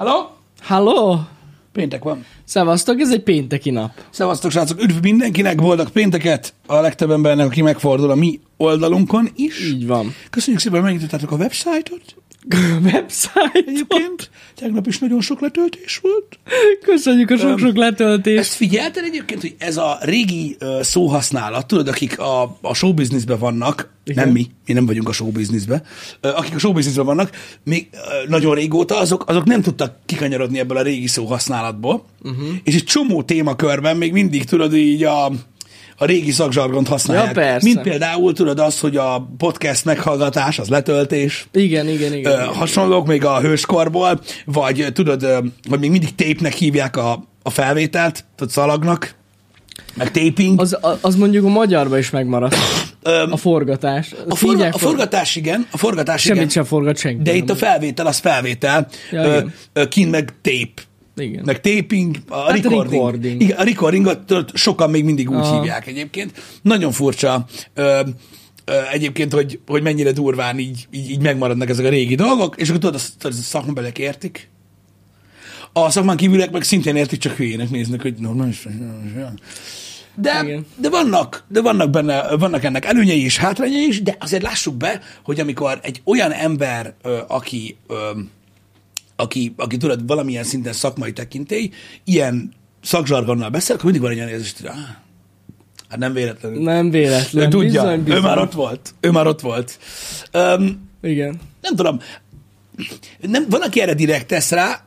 Halló? Halló? Péntek van. Szevasztok, ez egy pénteki nap. Szevasztok, srácok! Üdv mindenkinek, boldog pénteket! A legtöbb embernek, aki megfordul a mi oldalunkon is. Így van. Köszönjük szépen, hogy megnyitottátok a websájtot. Website. Egyébként tegnap is nagyon sok letöltés volt. Köszönjük a sok-sok letöltést. Ezt figyelted egyébként, hogy ez a régi uh, szóhasználat, tudod, akik a, a showbizniszben vannak, Igen. nem mi, mi nem vagyunk a showbizniszben, uh, akik a showbizniszben vannak, még uh, nagyon régóta, azok, azok nem tudtak kikanyarodni ebből a régi szóhasználatból, uh-huh. és egy csomó témakörben még mindig, tudod, így a, a régi szakzsargont használják. Ja, persze. Mint például, tudod, az, hogy a podcast meghallgatás, az letöltés, Igen, igen, igen. Ö, igen. hasonlók még a hőskorból, vagy tudod, hogy még mindig tape-nek hívják a, a felvételt, tudod, szalagnak, meg taping. Az, az mondjuk a magyarban is megmaradt. Öm, A forgatás. a, forga, a forgatás igen, a forgatás igen, Semmit sem forgat senki. de itt a felvétel, az felvétel, Ja, ö, igen. ö, kint meg tape, Igen. meg taping, a Hát recording. recording. Igen, a recordingot sokan még mindig úgy Aha. hívják egyébként. Nagyon furcsa ö, ö, egyébként, hogy, hogy mennyire durván így, így, így megmaradnak ezek a régi dolgok, és akkor tudod, ezt a szakmabelek értik. A szakmán kívülek meg szintén értik, csak hülyének néznek, hogy normális. De, Igen. de, vannak, de vannak benne, vannak ennek előnyei és hátrányai is, de azért lássuk be, hogy amikor egy olyan ember, aki, aki, aki tudod, valamilyen szinten szakmai tekintély, ilyen szakzsargonnal beszél, akkor mindig van egy olyan érzés, hogy ah, hát nem véletlenül. Nem ő véletlen. tudja, bizony, bizony. ő már ott volt. Ő már ott volt. Um, Igen. nem tudom, nem, van, aki erre direkt tesz rá,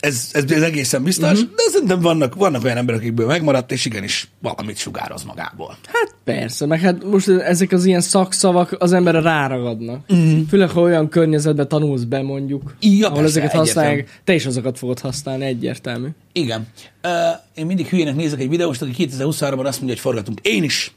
ez, ez, ez egészen biztos, uh-huh. de szerintem vannak, vannak olyan emberek, akikből megmaradt, és igenis valamit sugároz magából. Hát persze, meg hát most ezek az ilyen szakszavak az emberre ráragadnak. Mm. Főleg, ha olyan környezetben tanulsz be, mondjuk, Ja, ahol persze, ezeket használják, egyértelmű. te is azokat fogod használni, egyértelmű. Igen. Uh, én mindig hülyének nézek egy videóst, aki 2023-ban azt mondja, hogy forgatunk. Én is.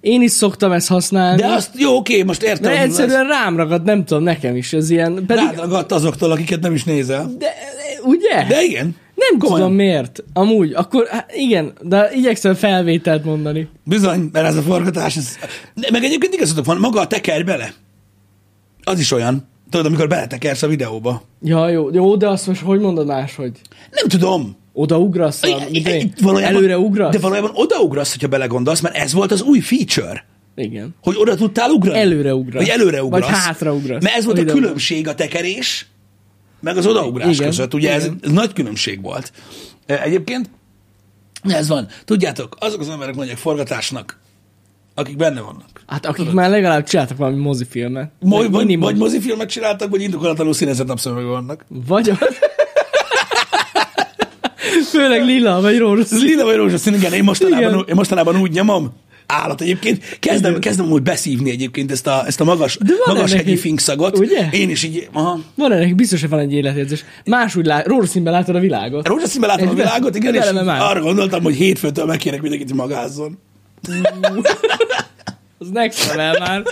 Én is szoktam ezt használni. De azt, jó, oké, most értem. de egyszerűen rám ragad, nem tudom, nekem is ez ilyen. Pedig, rád ragadt azoktól, akiket nem is nézel. de, ugye? De igen. nem komolyan. tudom miért. Amúgy, akkor hát igen, de igyekszem felvételt mondani. Bizony, mert ez a forgatás, ez... Meg egyébként igazatok van, maga a teker bele. Az is olyan. Tudod, amikor beletekersz a videóba. Ja, jó, jó, de azt most hogy mondod máshogy? Nem tudom. Odaugrasz? A- Előre ugrasz? De valójában odaugrasz, hogyha belegondolsz, mert ez volt az új feature. Igen. Hogy oda tudtál ugrani. Előre ugrasz. Vagy előre ugrasz. Vagy hátra ugrasz. Mert ez volt a Ide különbség a tekerés, meg az odaugrás Igen, között. Ugye ez, igen. ez nagy különbség volt. E, Egyébként ez van. Tudjátok, azok az emberek mondják forgatásnak, akik benne vannak. Hát akik már legalább csináltak valami mozifilmet. Vagy, vagy, Minimum. vagy mozifilmet csináltak, vagy indokolatlanul színezett napszemüveg vannak. Vagy. Főleg lila, vagy rózsaszín. Lila vagy rózsaszín, igen, én mostanában, Igen. én mostanában úgy nyomom, állat egyébként. Kezdem, kezdem úgy beszívni egyébként ezt a, ezt a magas, De magas hegyi egy- finkszagot. ugye? Én is így, aha. Van ennek biztos, hogy van egy életérzés. Máshogy lát, rózsaszínben látod a világot. Rózsaszínben látom a Egy be- világot, igen, és már. arra gondoltam, hogy hétfőtől megkérek mindenkit, hogy magázzon. Az next level már.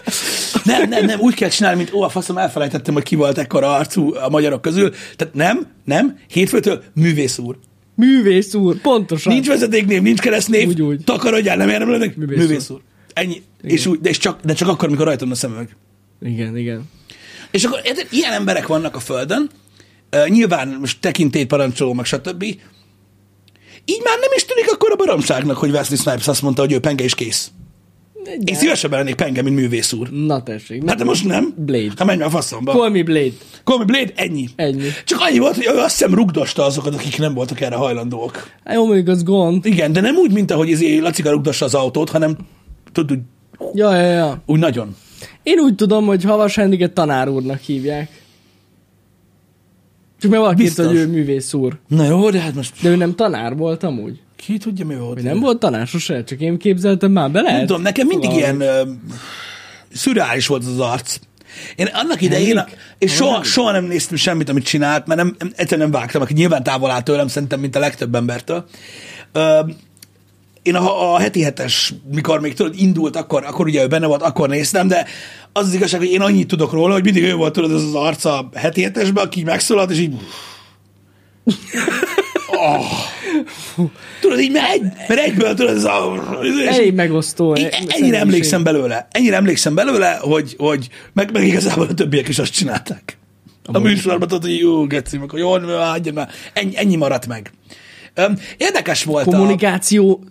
Nem, nem, nem, úgy kell csinálni, mint ó, a faszom, elfelejtettem, hogy ki volt ekkora arcú a magyarok közül. Tehát nem, nem, hétfőtől művész úr. Művész úr, pontosan. Nincs vezetéknév, nincs keresztnév, Úgy, úgy. takarodjál, nem érdemlenek, művész, Művész úr. Ennyi. És, úgy, de, és csak, de csak akkor, mikor rajtam a szemüveg. Igen, igen. És akkor ilyen emberek vannak a Földön, uh, nyilván most tekintét parancsoló, meg stb. Így már nem is tűnik akkor a baromságnak, hogy Wesley Snipes azt mondta, hogy ő penge és kész. Én szívesebben lennék penge, mint művész úr. Na tessék. Hát de most nem. Blade. Hát menj már a faszomba. Call me Blade. Call me Blade, ennyi. Ennyi. Csak annyi volt, hogy ő azt hiszem rugdosta azokat, akik nem voltak erre hajlandóak. Hát jó, mondjuk az gond. Igen, de nem úgy, mint ahogy izé Lacika rugdossa az autót, hanem tudod, úgy, Ja, ja, ja. úgy nagyon. Én úgy tudom, hogy Havas Henriket tanár úrnak hívják. Csak mert valaki írta, hogy ő művész úr. Na jó, de hát most De ő nem tanár volt amúgy. Ki tudja, mi volt. Nem volt tanár sose, csak én képzeltem már bele. Nem tudom, nekem mindig Fogalmam. ilyen uh, szürreális volt az, arc. Én annak idején, és soha, soha nem néztem semmit, amit csinált, mert nem, nem, egyszerűen nem vágtam, aki nyilván távol áll tőlem, szerintem, mint a legtöbb embertől. Uh, én a, a heti hetes, mikor még tudod, indult, akkor, akkor ugye ő benne volt, akkor néztem, de az az igazság, hogy én annyit tudok róla, hogy mindig ő volt, tudod, az az arca a heti hetesben, aki megszólalt, és így... Oh. Tudod, így megy, mert egyből tudod, ez a... Elég megosztó. Én ennyire emlékszem belőle, ennyire emlékszem belőle, hogy, hogy meg, meg igazából a többiek is azt csinálták. a műsorban, tudod, hogy jó, geci, hogy jól, hagyjad már. Ennyi, ennyi maradt meg. Érdekes volt a... Kommunikáció,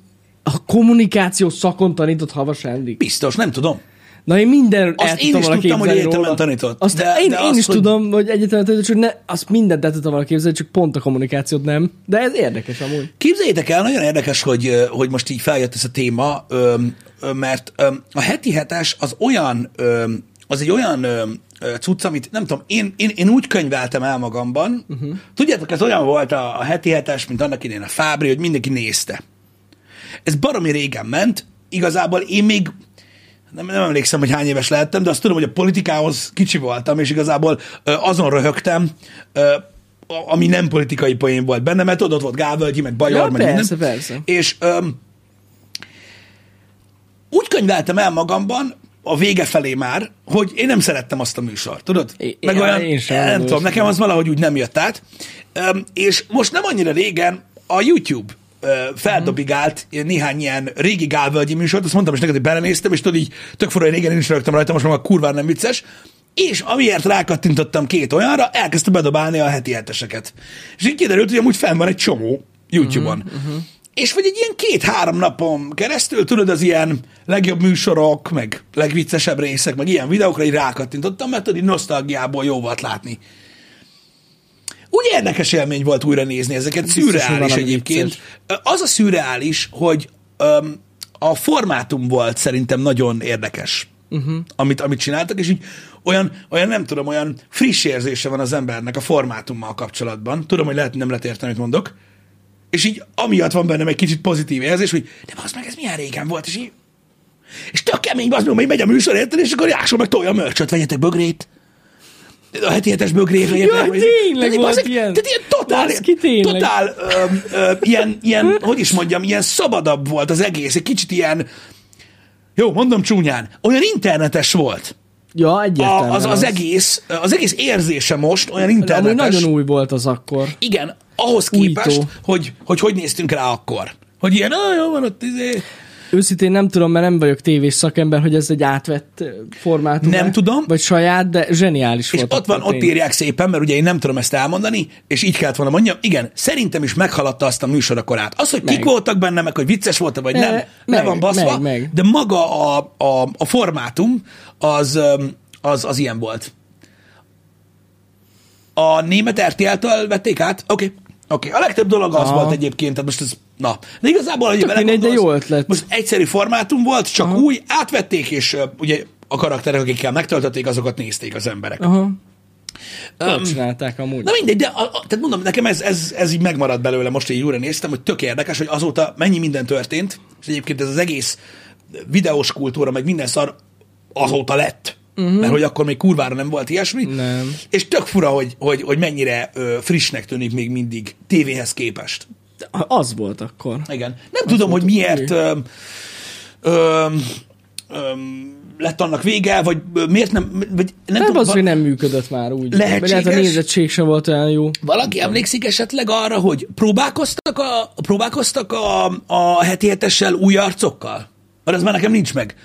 a kommunikáció szakon tanított Havas Henrik. Biztos, nem tudom. Na én minden Azt el én is volna tudtam, hogy egyetemen róla. tanított. Azt De- én, de én az, is hogy- tudom, hogy egyetemen tanított, csak ne, azt mindent el tudtam volna képzelni, csak pont a kommunikációt nem. De ez érdekes amúgy. Képzeljétek el, nagyon érdekes, hogy, hogy most így feljött ez a téma, mert a heti hetes az olyan, az egy olyan cucc, amit nem tudom, én, én, én úgy könyveltem el magamban, uh-huh. tudjátok, ez olyan volt a, a heti hetes, mint annak idén a Fábri, hogy mindenki nézte. Ez baromi régen ment, igazából én még nem, nem emlékszem, hogy hány éves lehettem, de azt tudom, hogy a politikához kicsi voltam, és igazából azon röhögtem, ami nem politikai poén volt benne, mert ott volt Gávölgyi, meg Bajor, Ja, meg persze, minden. persze. És öm, úgy könyveltem el magamban, a vége felé már, hogy én nem szerettem azt a műsort, tudod? É- Meg olyan, én sem nem tudom, nekem az valahogy úgy nem jött át. Öm, és most nem annyira régen a YouTube feldobigált néhány ilyen régi Gálvölgyi műsort, azt mondtam is neked, hogy belenéztem, és tudod így, tök fura, régen én is rögtem rajta, most már kurván nem vicces, és amiért rákattintottam két olyanra, elkezdte bedobálni a heti heteseket. És így kiderült, hogy amúgy fenn van egy csomó YouTube-on. Uh-huh. És vagy egy ilyen két-három napon keresztül, tudod, az ilyen legjobb műsorok, meg legviccesebb részek, meg ilyen videókra így rákattintottam, mert tudod, így nosztalgiából jó volt látni. Úgy érdekes élmény volt újra nézni ezeket, Biztos, szürreális egyébként. vicces. Az a szürreális, hogy öm, a formátum volt szerintem nagyon érdekes, uh-huh. amit, amit csináltak, és így olyan, olyan, nem tudom, olyan friss érzése van az embernek a formátummal kapcsolatban. Tudom, hogy lehet, nem lehet érteni, amit mondok. És így amiatt van bennem egy kicsit pozitív érzés, hogy de az meg ez milyen régen volt, és így és tök kemény, az meg, hogy megy a műsor, érted, és akkor Jákson meg tolja a mörcsöt, vegyetek bögrét. A heti hetes? Jaj, Vagy- tényleg Tehát, volt bazeg, ilyen. Tehát ilyen totál, Baszki, tényleg. totál ö, ö, ilyen, ilyen, hogy is mondjam, ilyen szabadabb volt az egész, egy kicsit ilyen, jó, mondom csúnyán, olyan internetes volt. Ja, egyértelműen. A, az, az, egész, az egész érzése most olyan Amúgy internetes. nagyon új volt az akkor. Igen, ahhoz képest, hogy, hogy hogy néztünk rá akkor. Hogy ilyen, ah, jó van ott, izé. Őszintén nem tudom, mert nem vagyok tévés szakember, hogy ez egy átvett formátum. Nem tudom. Vagy saját, de zseniális És volt. ott van, ott írják szépen, mert ugye én nem tudom ezt elmondani, és így kellett volna mondjam, igen, szerintem is meghaladta azt a műsor korát. Az, hogy kik Meg. voltak benne, meg hogy vicces volt vagy nem, E, le meg, van baszva, meg, meg. de maga a, a, a formátum az, az, az ilyen volt. A német RTL-től vették át? Oké. Okay. Oké, okay. a legtöbb dolog az Aha. volt egyébként, tehát most ez, na. De igazából, hogy mindegy, de jó ötlet. most egyszerű formátum volt, csak Aha. új, átvették, és ö, ugye a karakterek, akikkel megtöltötték, azokat nézték az emberek. Aha. Jól csinálták amúgy. Na mindegy, de a, a, tehát mondom, nekem ez, ez, ez így megmaradt belőle, most így újra néztem, hogy tök érdekes, hogy azóta mennyi minden történt, és egyébként ez az egész videós kultúra, meg minden szar azóta lett. Uh-huh. Mert hogy akkor még kurvára nem volt ilyesmi. Nem. És tök fura, hogy, hogy, hogy mennyire ö, frissnek tűnik még mindig tévéhez képest. Az volt akkor. Igen. Nem tudom, hogy miért oké. ö, ö, ö, lett annak vége, vagy miért nem, vagy nem Nem tudom, az, va- hogy nem működött már úgy. Lehetséges. Lehet a nézettség sem volt olyan jó. Valaki emlékszik esetleg arra, hogy próbálkoztak a, próbálkoztak a, a heti hetessel új arcokkal? Mert ez már nekem nincs meg.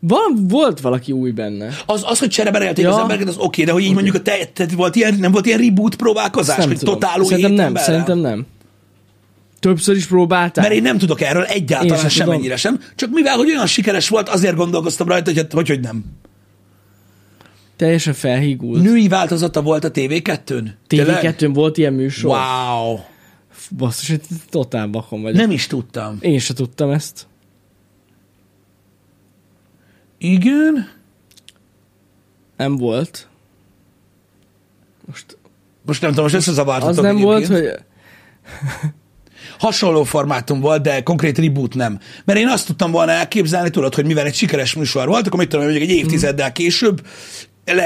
Van, volt valaki új benne. Az, az hogy csereberelték ja. Az embereket, az oké, de hogy így mondjuk a te, te, volt ilyen, nem volt ilyen reboot próbálkozás, nem hogy tudom. totál új Szerintem nem, emberrel? szerintem nem. Többször is próbálták. Mert én nem tudok erről egyáltalán sem semennyire sem, csak mivel, hogy olyan sikeres volt, azért gondolkoztam rajta, hogy, hát- hogy, hogy nem. Teljesen felhígult. Női változata volt a TV2-n? Tényleg? TV2-n volt ilyen műsor. Wow. Basszus, hogy totál bakon vagyok. Nem is tudtam. Én se tudtam ezt. Igen? Nem volt. Most Most nem tudom, most összezavartatok az nem volt, egyébként. hogy hasonló formátum volt, de konkrét reboot nem. Mert én azt tudtam volna elképzelni, tudod, hogy mivel egy sikeres műsor volt, akkor mit tudom, mondjuk egy évtizeddel később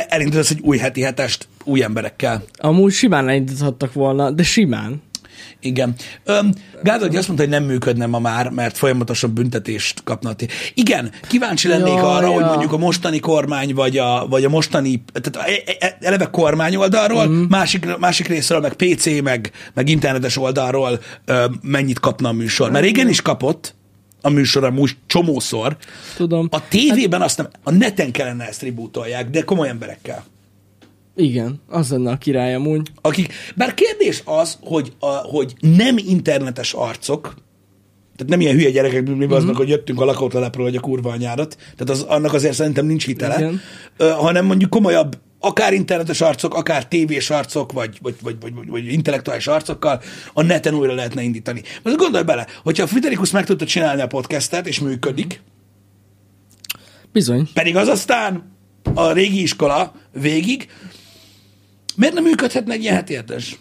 elindítasz egy új heti hetest új emberekkel. amúgy simán elindíthattak volna, de simán. Igen. Öm, Gádor azt mondta, hogy nem működne ma már, mert folyamatosan büntetést kapna. Igen, kíváncsi lennék Ja, arra, ja. hogy mondjuk a mostani kormány, vagy a, vagy a mostani, tehát e- e- eleve kormány oldalról, mm. másik, másik részről, meg PC, meg, meg internetes oldalról ö, mennyit kapna a műsor. Mert régen is kapott a műsor amúgy csomószor. Tudom. A tévében azt nem, a neten kellene ezt rebootolják, de komoly emberekkel. Igen, az lenne a király amúgy. akik, bár kérdés az, hogy, a, hogy nem internetes arcok, tehát nem ilyen hülye gyerekek, mi Mhm. aznak, mm-hmm. hogy jöttünk a lakótelepről, hogy a kurva anyádat, tehát az, annak azért szerintem nincs hitele, Igen. ö, hanem mondjuk komolyabb, akár internetes arcok, akár tévés arcok, vagy, vagy, vagy, vagy, vagy, vagy intellektuális arcokkal a neten újra lehetne indítani. Most gondolj bele, hogyha a Friderikus meg tudta csinálni a podcastet, és működik, Bizony. pedig az aztán a régi iskola végig, miért nem működhetne egy ilyen hetértes?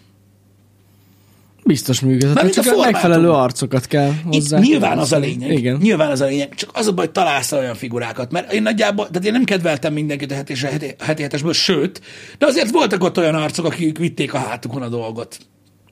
Biztos működhet. Csak a megfelelő arcokat kell Itt hozzá. nyilván az a lényeg. Igen. Nyilván az a lényeg. Csak az a baj, hogy találsz olyan figurákat. Mert én nagyjából, tehát én nem kedveltem mindenkit a heti, heti hetesből, sőt, de azért voltak ott olyan arcok, akik vitték a hátukon a dolgot.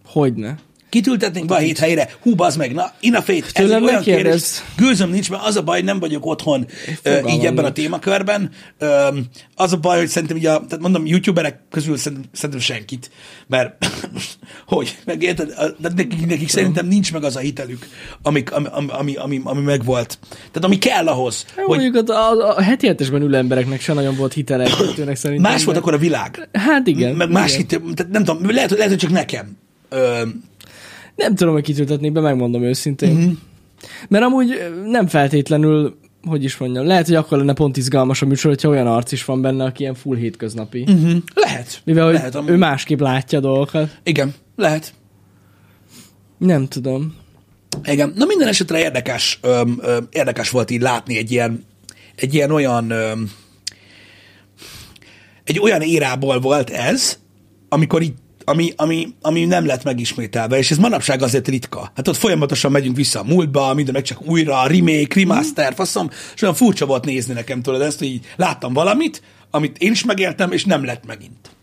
Hogyne. Kitültetnénk be a hét helyre, hú, bazd meg, na, inafét, ez Tőlem egy olyan kérdés. Gőzöm nincs, mert az a baj, nem vagyok otthon fogalmam így ebben a nincs. témakörben. Ö, az a baj, hogy szerintem, a, tehát mondom, youtuberek közül szerintem, szerintem senkit, mert hogy, meg érted, A- de nekik, nekik szerintem nincs meg az a hitelük, amik, ami, ami, ami, ami, megvolt. Tehát ami kell ahhoz, Hogy... hogy Mondjuk a, a, a heti hetesben ülő embereknek se nagyon volt hiteleltetőnek szerintem. más volt akkor a világ. Hát igen. Meg más igen. hitel, tehát nem tudom, lehet, lehet, hogy csak nekem. Ö, Nem tudom, hogy kitültetnék be, megmondom őszintén. Mhm. Mm-hmm. Mert amúgy nem feltétlenül, hogy is mondjam, lehet, hogy akkor lenne pont izgalmas a műsor, hogyha olyan arc is van benne, aki ilyen full hétköznapi. Mm. mhm, lehet. Mivel hogy lehet, amúgy. ő másképp látja a dolgokat. Igen, lehet. Nem tudom. Igen. Na minden esetre érdekes, öm, öm, érdekes volt így látni egy ilyen, egy ilyen olyan, öm, egy olyan érából volt ez, amikor így ami, ami, ami nem lett megismételve, és ez manapság azért ritka. Hát ott folyamatosan megyünk vissza a múltba, minden meg csak újra, remake, remaster, faszom, és olyan furcsa volt nézni nekem tudod ezt, hogy így láttam valamit, amit én is megéltem, és nem lett megint.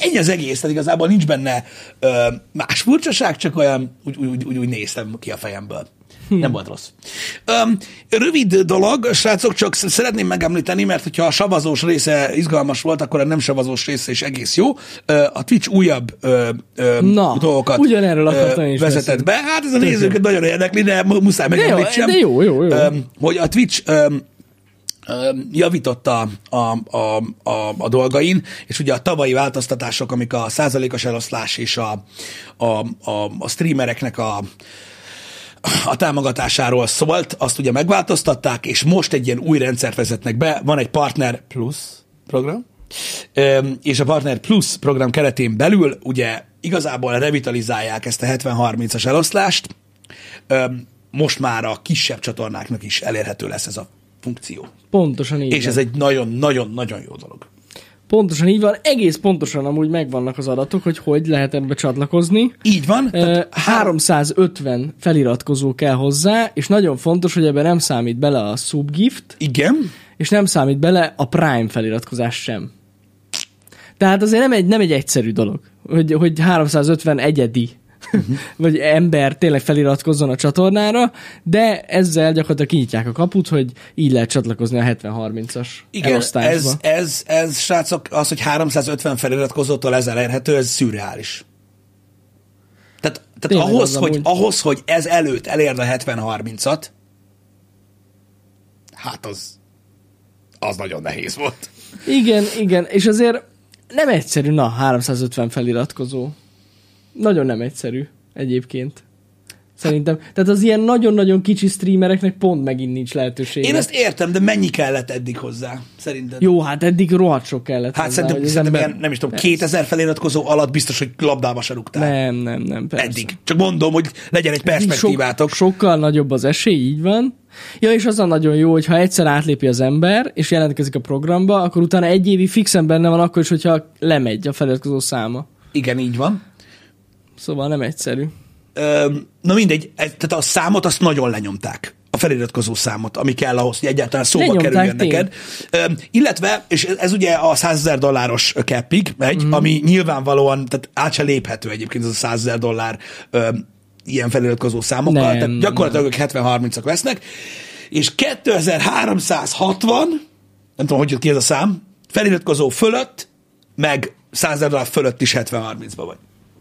Ennyi az egész, tehát igazából nincs benne ö, más furcsaság, csak olyan úgy, úgy, úgy, úgy néztem ki a fejemből. Nem volt rossz. Öm, rövid dolog, srácok, csak sz- szeretném megemlíteni, mert hogyha a savazós része izgalmas volt, akkor a nem savazós része is egész jó. Ö, a Twitch újabb ö, ö, Na, dolgokat ugyanerről én is vezetett beszélni. be. Hát ez a nézőket nagyon érdekli, de mu- muszáj megemlítsem. de jó, jó, jó. Öm, hogy a Twitch öm, javította a, a, a, a dolgain, és ugye a tavalyi változtatások, amik a százalékos eloszlás és a, a, a, a streamereknek a, a támogatásáról szólt, azt ugye megváltoztatták, és most egy ilyen új rendszert vezetnek be, van egy Partner Plus program, és a Partner Plus program keretén belül ugye igazából revitalizálják ezt a 70-30-as eloszlást, most már a kisebb csatornáknak is elérhető lesz ez a funkció. Pontosan így És ez egy nagyon-nagyon-nagyon jó dolog. Pontosan így van. Egész pontosan amúgy megvannak az adatok, hogy hogy lehet ebbe csatlakozni. Így van. Tehát 350 feliratkozó kell hozzá, és nagyon fontos, hogy ebben nem számít bele a subgift, Igen, és nem számít bele a Prime feliratkozás sem. Tehát azért nem egy, nem egy egyszerű dolog, hogy, hogy 350 egyedi uh-huh. vagy ember tényleg feliratkozzon a csatornára, de ezzel gyakorlatilag kinyitják a kaput, hogy így lehet csatlakozni a 70-30-as Igen, elosztásba. ez, ez, ez, srácok, az, hogy 350 feliratkozótól ez elérhető, ez szürreális. Tehát, tehát Tényleg ahhoz, hogy, amúgy. ahhoz, hogy ez előtt elérne 70-30-at, hát az, az nagyon nehéz volt. Igen, igen, és azért nem egyszerű, na, 350 feliratkozó. Nagyon nem egyszerű egyébként. Szerintem. Tehát az ilyen nagyon-nagyon kicsi streamereknek pont megint nincs lehetősége. Én ezt értem, de mennyi kellett eddig hozzá, szerinted? Jó, hát eddig rohadt sok kellett Hát hozzá, szerintem, hogy szerintem ember- ilyen, nem is tudom, 2000 feliratkozó alatt biztos, hogy labdába se rúgtál. Nem, nem, nem, persze. Eddig. Csak mondom, hogy legyen egy perspektívátok. Sok, sokkal nagyobb az esély, így van. Ja, és az a nagyon jó, hogy ha egyszer átlépi az ember, és jelentkezik a programba, akkor utána egy évig fixen benne van akkor is, hogyha lemegy a feliratkozó száma. Igen, így van. Szóval nem egyszerű. Na mindegy, ez, tehát a számot azt nagyon lenyomták. A feliratkozó számot, ami kell ahhoz, hogy egyáltalán szóba Lenyomták, kerüljön tény. neked. Illetve, és ez, ez ugye a 100 ezer dolláros cappig megy, mm. ami nyilvánvalóan, tehát át se léphető egyébként ez a 100 ezer dollár ilyen feliratkozó számokkal, Nem, tehát gyakorlatilag ők 70-30-ak lesznek, és 2360, nem tudom, hogy jött ki ez a szám, feliratkozó fölött, meg 100 ezer dollár fölött is 70-30-ba vagy.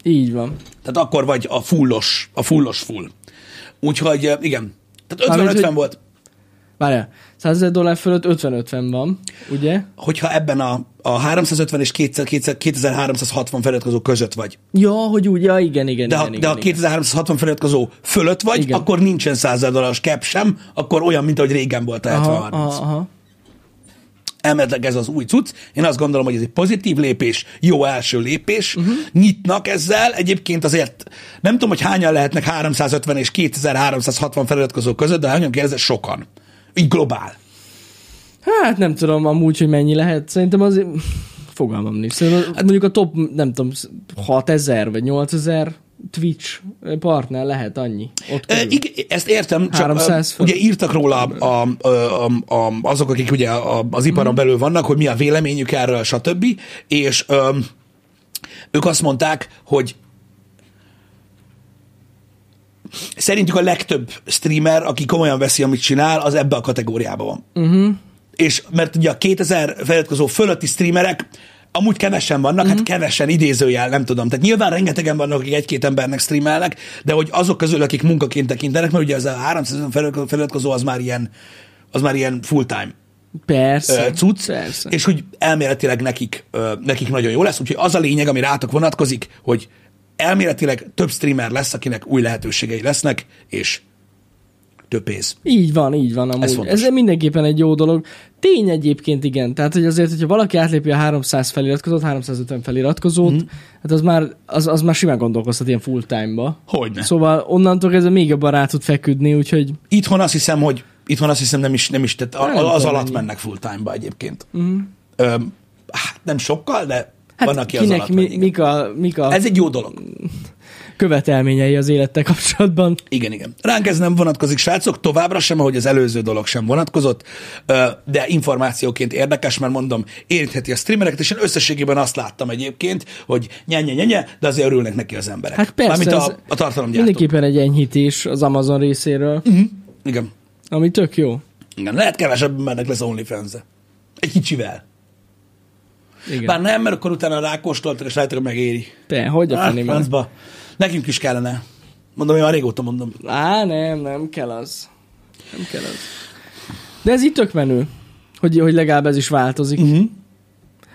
Így van. Tehát akkor vagy a fullos, a fullos full. Úgyhogy igen. Tehát 50-50 Mármint, hogy- volt. Várjál, 100 ezer dollár fölött 50-50 van, ugye? Hogyha ebben a, a 350 és 200 2360 feliratkozó között vagy, Ja, hogy úgy, ja, igen, igen, de, igen, ha, igen, de ha igen. 2360 feliratkozó fölött vagy, Igen. akkor nincsen 100 ezer dolláros cap sem, akkor olyan, mint ahogy régen volt a 70 aha, aha, aha. Elméletileg ez az új cucc. Én azt gondolom, hogy ez egy pozitív lépés, jó első lépés. Uh-huh. Nyitnak ezzel. Egyébként azért nem tudom, hogy hányan lehetnek 350 és 2360 feliratkozó között, de hányan kérdez, sokan. Így globál. Hát nem tudom amúgy, hogy mennyi lehet. Szerintem az fogalmam nincs. Szerintem hát, mondjuk a top, nem tudom, 6000 vagy 8000 Twitch partner lehet annyi. Ott E, igen, ezt értem, csak 300 ö, ugye írtak róla a, a, a, a, azok, akik ugye az iparon belül vannak, hogy mi a véleményük erről, stb. És ö, ők azt mondták, hogy szerintük a legtöbb streamer, aki komolyan veszi, amit csinál, az ebbe a kategóriába van. Uh-huh. És mert ugye a 2000 feliratkozó fölötti streamerek amúgy kevesen vannak, uh-huh. hát kevesen idézőjel, nem tudom. Tehát nyilván rengetegen vannak, akik egy-két embernek streamelnek, de hogy azok közül, akik munkaként tekintenek, mert ugye ez a 300 feliratkozó az már ilyen, az már ilyen full-time Persze. cucc, Persze. és hogy elméletileg nekik, nekik nagyon jó lesz, úgyhogy az a lényeg, ami rátok vonatkozik, hogy elméletileg több streamer lesz, akinek új lehetőségei lesznek, és több pénz. Így van, így van amúgy. Ez, fontos. ez mindenképpen egy jó dolog. Tény egyébként igen. Tehát, hogy azért, hogyha valaki átlépi a 300 feliratkozót, 350 feliratkozót, mm. hát az már, az, az már simán gondolkozhat ilyen full time-ba. Hogyne. Szóval onnantól kezdve még jobban rá tud feküdni, úgyhogy Itthon azt hiszem, hogy itthon azt hiszem nem is, nem is tehát Nem az alatt mennyi. mennek full time-ba egyébként. Mm. Ö, hát nem sokkal, de hát van, aki az kinek alatt mi, mik, a, mik a Ez egy jó dolog. Követelményei az élettel kapcsolatban. Igen, igen. Ránk ez nem vonatkozik, srácok, továbbra sem, ahogy az előző dolog sem vonatkozott, de információként érdekes, mert mondom, érintheti a streamereket, és én összességében azt láttam egyébként, hogy nyenye, nyenye, de azért örülnek neki az emberek. Hát persze, Mármint a, a tartalomgyártók. Mindenképpen egy enyhítés az Amazon részéről, Mhm. Igen. ami tök jó. igen. Lehet kevesebb embernek lesz onlyfans -e. Egy kicsivel. Igen. Bár nem, mert akkor utána rákóstoltak, és rájöttek, hogy megéri. Te, hogy a Hát. Nekünk is kellene. Mondom, én már régóta mondom. Á, nem, nem kell az. Nem kell az. De ez itt tök menő, hogy, hogy legalább ez is változik. Uh-huh.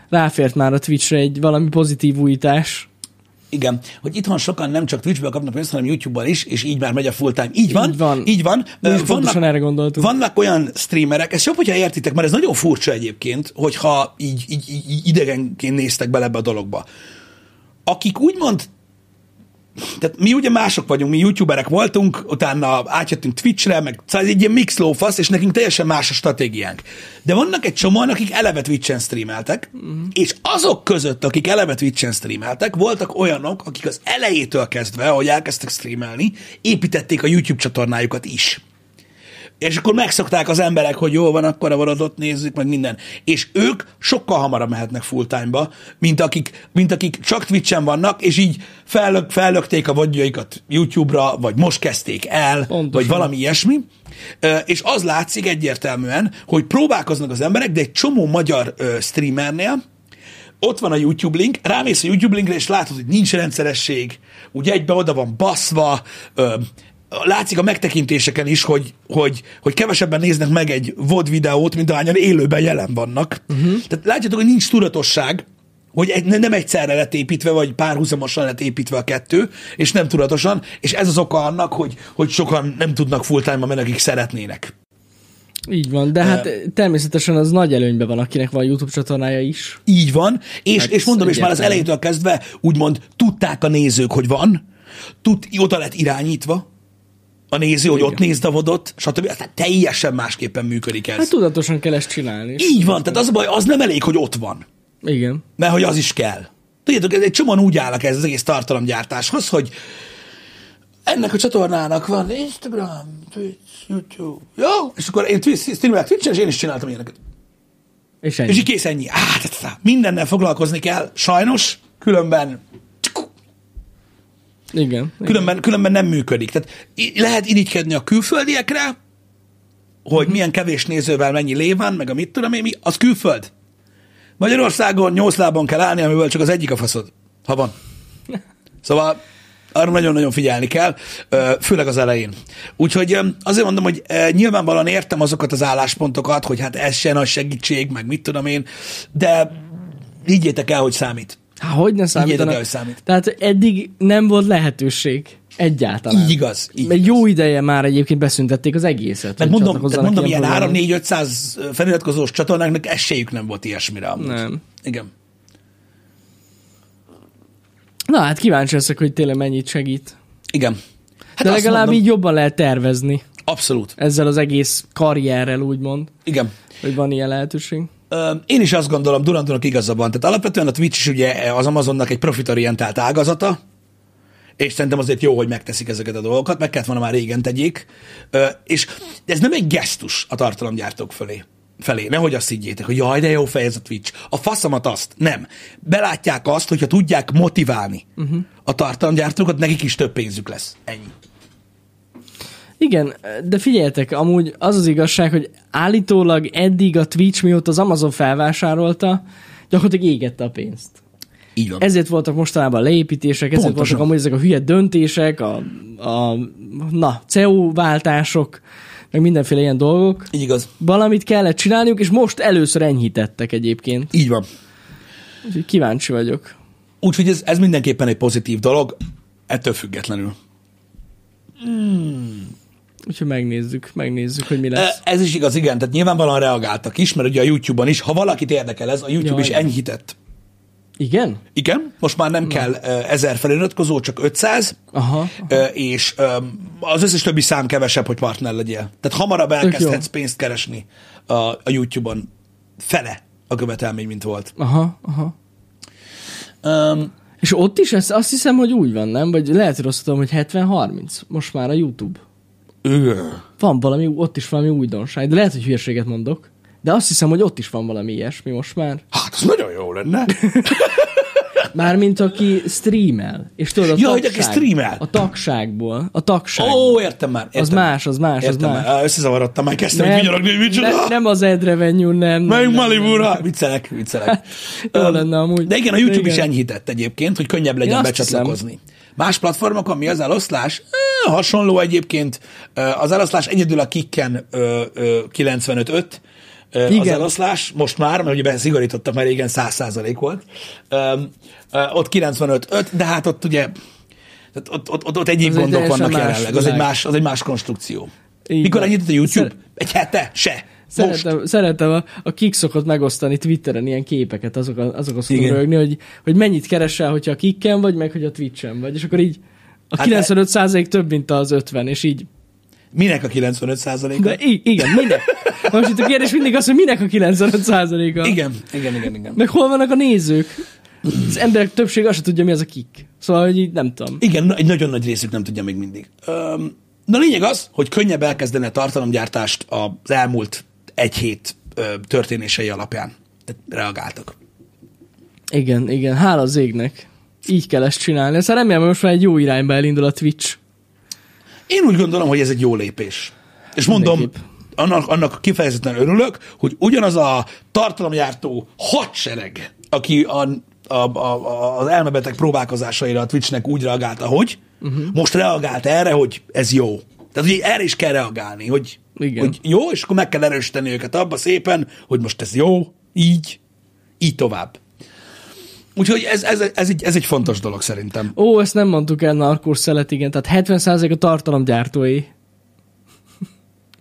Ráfért már a Twitchre egy valami pozitív újítás. Igen, hogy itthon sokan nem csak Twitchből kapnak pénzt, hanem YouTube-ban is, és így már megy a full time. Így van, Így van. Így van. Mi is pontosan erre gondoltunk. Vannak olyan streamerek, ezt jobb, hogyha értitek, mert ez nagyon furcsa egyébként, hogyha így, így, így idegenként néztek bele ebbe a dologba. Akik úgymond tehát mi ugye mások vagyunk, mi youtuberek voltunk, utána átjöttünk Twitchre, meg szóval egy ilyen mix lófasz, és nekünk teljesen más a stratégiánk. De vannak egy csomóan, akik eleve Twitchen streameltek, uh-huh. és azok között, akik eleve Twitchen streameltek, voltak olyanok, akik az elejétől kezdve, ahogy elkezdtek streamelni, építették a YouTube csatornájukat is. És akkor megszokták az emberek, hogy jó van, akkor a varadot nézzük, meg minden. És ők sokkal hamarabb mehetnek full time-ba, mint akik, mint akik csak Twitch-en vannak, és így fellök, fellökték a vadjaikat YouTube-ra, vagy most kezdték el, Pontosan. vagy valami ilyesmi. És az látszik egyértelműen, hogy próbálkoznak az emberek, de egy csomó magyar streamernél, ott van a YouTube link, rámész a YouTube linkre, és látod, hogy nincs rendszeresség, ugye egybe oda van baszva, látszik a megtekintéseken is, hogy, hogy, hogy kevesebben néznek meg egy VOD videót, mint ahányan élőben jelen vannak. Uh-huh. Tehát látjátok, hogy nincs tudatosság, hogy egy, nem egyszerre lett építve, vagy párhuzamosan lett építve a kettő, és nem tudatosan, és ez az oka annak, hogy, hogy sokan nem tudnak full-time-ba menni, akik szeretnének. Így van, de hát természetesen az nagy előnyben van, akinek van YouTube csatornája is. Így van, és, Hát és mondom, és már az elejétől kezdve úgymond tudták a nézők, hogy van, tud, oda lett irányítva a néző, hogy ott nézd a vodot, stb. Tehát teljesen másképpen működik ez. Hát tudatosan kell ezt csinálni. Így van, tehát az a baj, az nem elég, hogy ott van, Igen. mert hogy az is kell. Tudjátok, egy csomóan úgy állnak ez az egész tartalomgyártáshoz, hogy ennek a csatornának van Instagram, Twitch, YouTube. Jó? És akkor én streamelek Twitch-en, és én is csináltam ilyeneket. És És ennyi. így kész ennyi. Á, mindennel foglalkozni kell, sajnos, különben Igen. különben, különben nem működik. Tehát lehet irigykedni a külföldiekre, hogy milyen kevés nézővel mennyi lé van, meg a mit tudom én, mi, az külföld. Magyarországon nyolc lábon kell állni, amiből csak az egyik a faszod, ha van. Szóval Arra nagyon-nagyon figyelni kell, főleg az elején. Úgyhogy azért mondom, hogy nyilvánvalóan értem azokat az álláspontokat, hogy hát ez se nagy segítség, meg mit tudom én, de higgyétek el, hogy számít. Há, hogy ne számítanak? hogy számít. Tehát eddig nem volt lehetőség egyáltalán. Így igaz. Így Mert igaz. jó ideje már egyébként beszüntették az egészet. Hogy mondom, tehát mondom ilyen programhoz. 3-4-500 feliratkozós csatornáknak esélyük nem volt ilyesmire amúgy. Nem. Igen. Na hát kíváncsi leszek, hogy tényleg mennyit segít. Igen. Hát De legalább mondom, így jobban lehet tervezni Abszolút. ezzel az egész karrierrel, úgymond, Igen. hogy van ilyen lehetőség. Én is azt gondolom, Durantónak igaza van. Tehát alapvetően a Twitch is ugye az Amazonnak egy profitorientált ágazata, és szerintem azért jó, hogy megteszik ezeket a dolgokat, meg kellett volna már régen tegyék. És ez nem egy gesztus a tartalomgyártók fölé. Felé. Nehogy azt higgyétek, hogy jaj, de jó fej ez a Twitch. A faszamat azt. Nem. Belátják azt, hogyha tudják motiválni uh-huh. a tartalomgyártókat, nekik is több pénzük lesz. Ennyi. Igen, de figyeljetek, amúgy az az igazság, hogy állítólag eddig a Twitch mióta az Amazon felvásárolta, gyakorlatilag égette a pénzt. Így van. Ezért voltak mostanában leépítések, ezért Pontosan. voltak amúgy ezek a hülye döntések, a, a na, CEO váltások, meg mindenféle ilyen dolgok. Így igaz. Valamit kellett csinálniuk, és most először enyhítettek egyébként. Így van. Úgyhogy kíváncsi vagyok. Úgyhogy ez, ez mindenképpen egy pozitív dolog, ettől függetlenül. Úgyhogy megnézzük, megnézzük, hogy mi lesz. Ez is igaz, igen, tehát nyilvánvalóan reagáltak is, mert ugye a YouTube-on is, ha valakit érdekel ez, a YouTube Ja, is enyhített. Igen? Igen, most már nem kell uh, ezer feliratkozó, csak 500, Aha. uh, és az összes többi szám kevesebb, hogy partner legyél. Tehát hamarabb elkezdhetsz pénzt keresni a, a YouTube-on. Fele a követelmény, mint volt. Aha, aha. Um, És ott is ez, azt hiszem, hogy úgy van, nem? Vagy lehet, hogy rosszul tudom, hogy 70-30 most már a YouTube. Van valami, ott is valami újdonság, de lehet, hogy hülyeséget mondok. De azt hiszem, hogy ott is van valami ilyesmi most már. hát, az nagyon jó lenne. Mármint aki streamel. És tudod, a Ja, hogy aki streamel. A tagságból. A tagság. Ó, értem már. Értem. az más, az más, az Értem más. már. Összezavarodtam, már kezdtem nem, vigyorogni, hogy micsoda. ne, nem az ad revenue, nem. nem, Malibura. Viccelek, viccelek. Jó Öm, lenne amúgy. De igen, a YouTube De is igen. enyhített egyébként, hogy könnyebb legyen becsatlakozni. Más platformokon mi az eloszlás? Ö, hasonló egyébként. Az eloszlás egyedül a ö, 95.5 ö, az Igen. eloszlás, most már, mert ugye beszigorítottak, mert régen 100% volt. Ott 95.5, de hát ott ugye tehát ott, ott, ott, ott egyéb egy gondok teljesen vannak jelenleg, az egy, más, az egy más konstrukció. Így Mikor enyhített a YouTube? Egy hete? Se. Most. Szeretem, szeretem a, a kik szokott megosztani Twitteren ilyen képeket, azok, azok szokott Igen. rögni, hogy, hogy mennyit keresel, hogyha a kikken vagy, meg hogy a Twitchen vagy, és akkor így a Hát 95% több, mint az 50, és így, Minek a 95%-a? de i- igen, minek? Most itt a kérdés mindig az, hogy minek a 95%-a? Igen, igen, igen, igen. Meg hol vannak a nézők? Az emberek többsége azt se tudja, mi az a kik. Szóval, hogy így nem tudom. Igen, egy nagyon nagy részük nem tudja még mindig. Na lényeg az, hogy könnyebb elkezdeni a tartalomgyártást az elmúlt egy hét történései alapján. Tehát reagáltak. Igen, igen, hála az égnek. Így kell ezt csinálni. Aztán remélem, hogy most már egy jó irányba elindul a Twitch. Én úgy gondolom, hogy ez egy jó lépés. És mondom, Mindenképp. annak, annak kifejezetten örülök, hogy ugyanaz a tartalomgyártó hadsereg, aki a, a, a, az elmebeteg próbálkozásaira a Twitchnek úgy reagált, ahogy, uh-huh. most reagált erre, hogy ez jó. Tehát ugye erre is kell reagálni, hogy, Igen. hogy jó, és akkor meg kell erősíteni őket abba szépen, hogy most ez jó, így, így tovább. Úgyhogy ez, ez, ez, egy, ez egy fontos dolog szerintem. Ó, ezt nem mondtuk el, narkós szelet, igen. Tehát 70% a tartalomgyártói.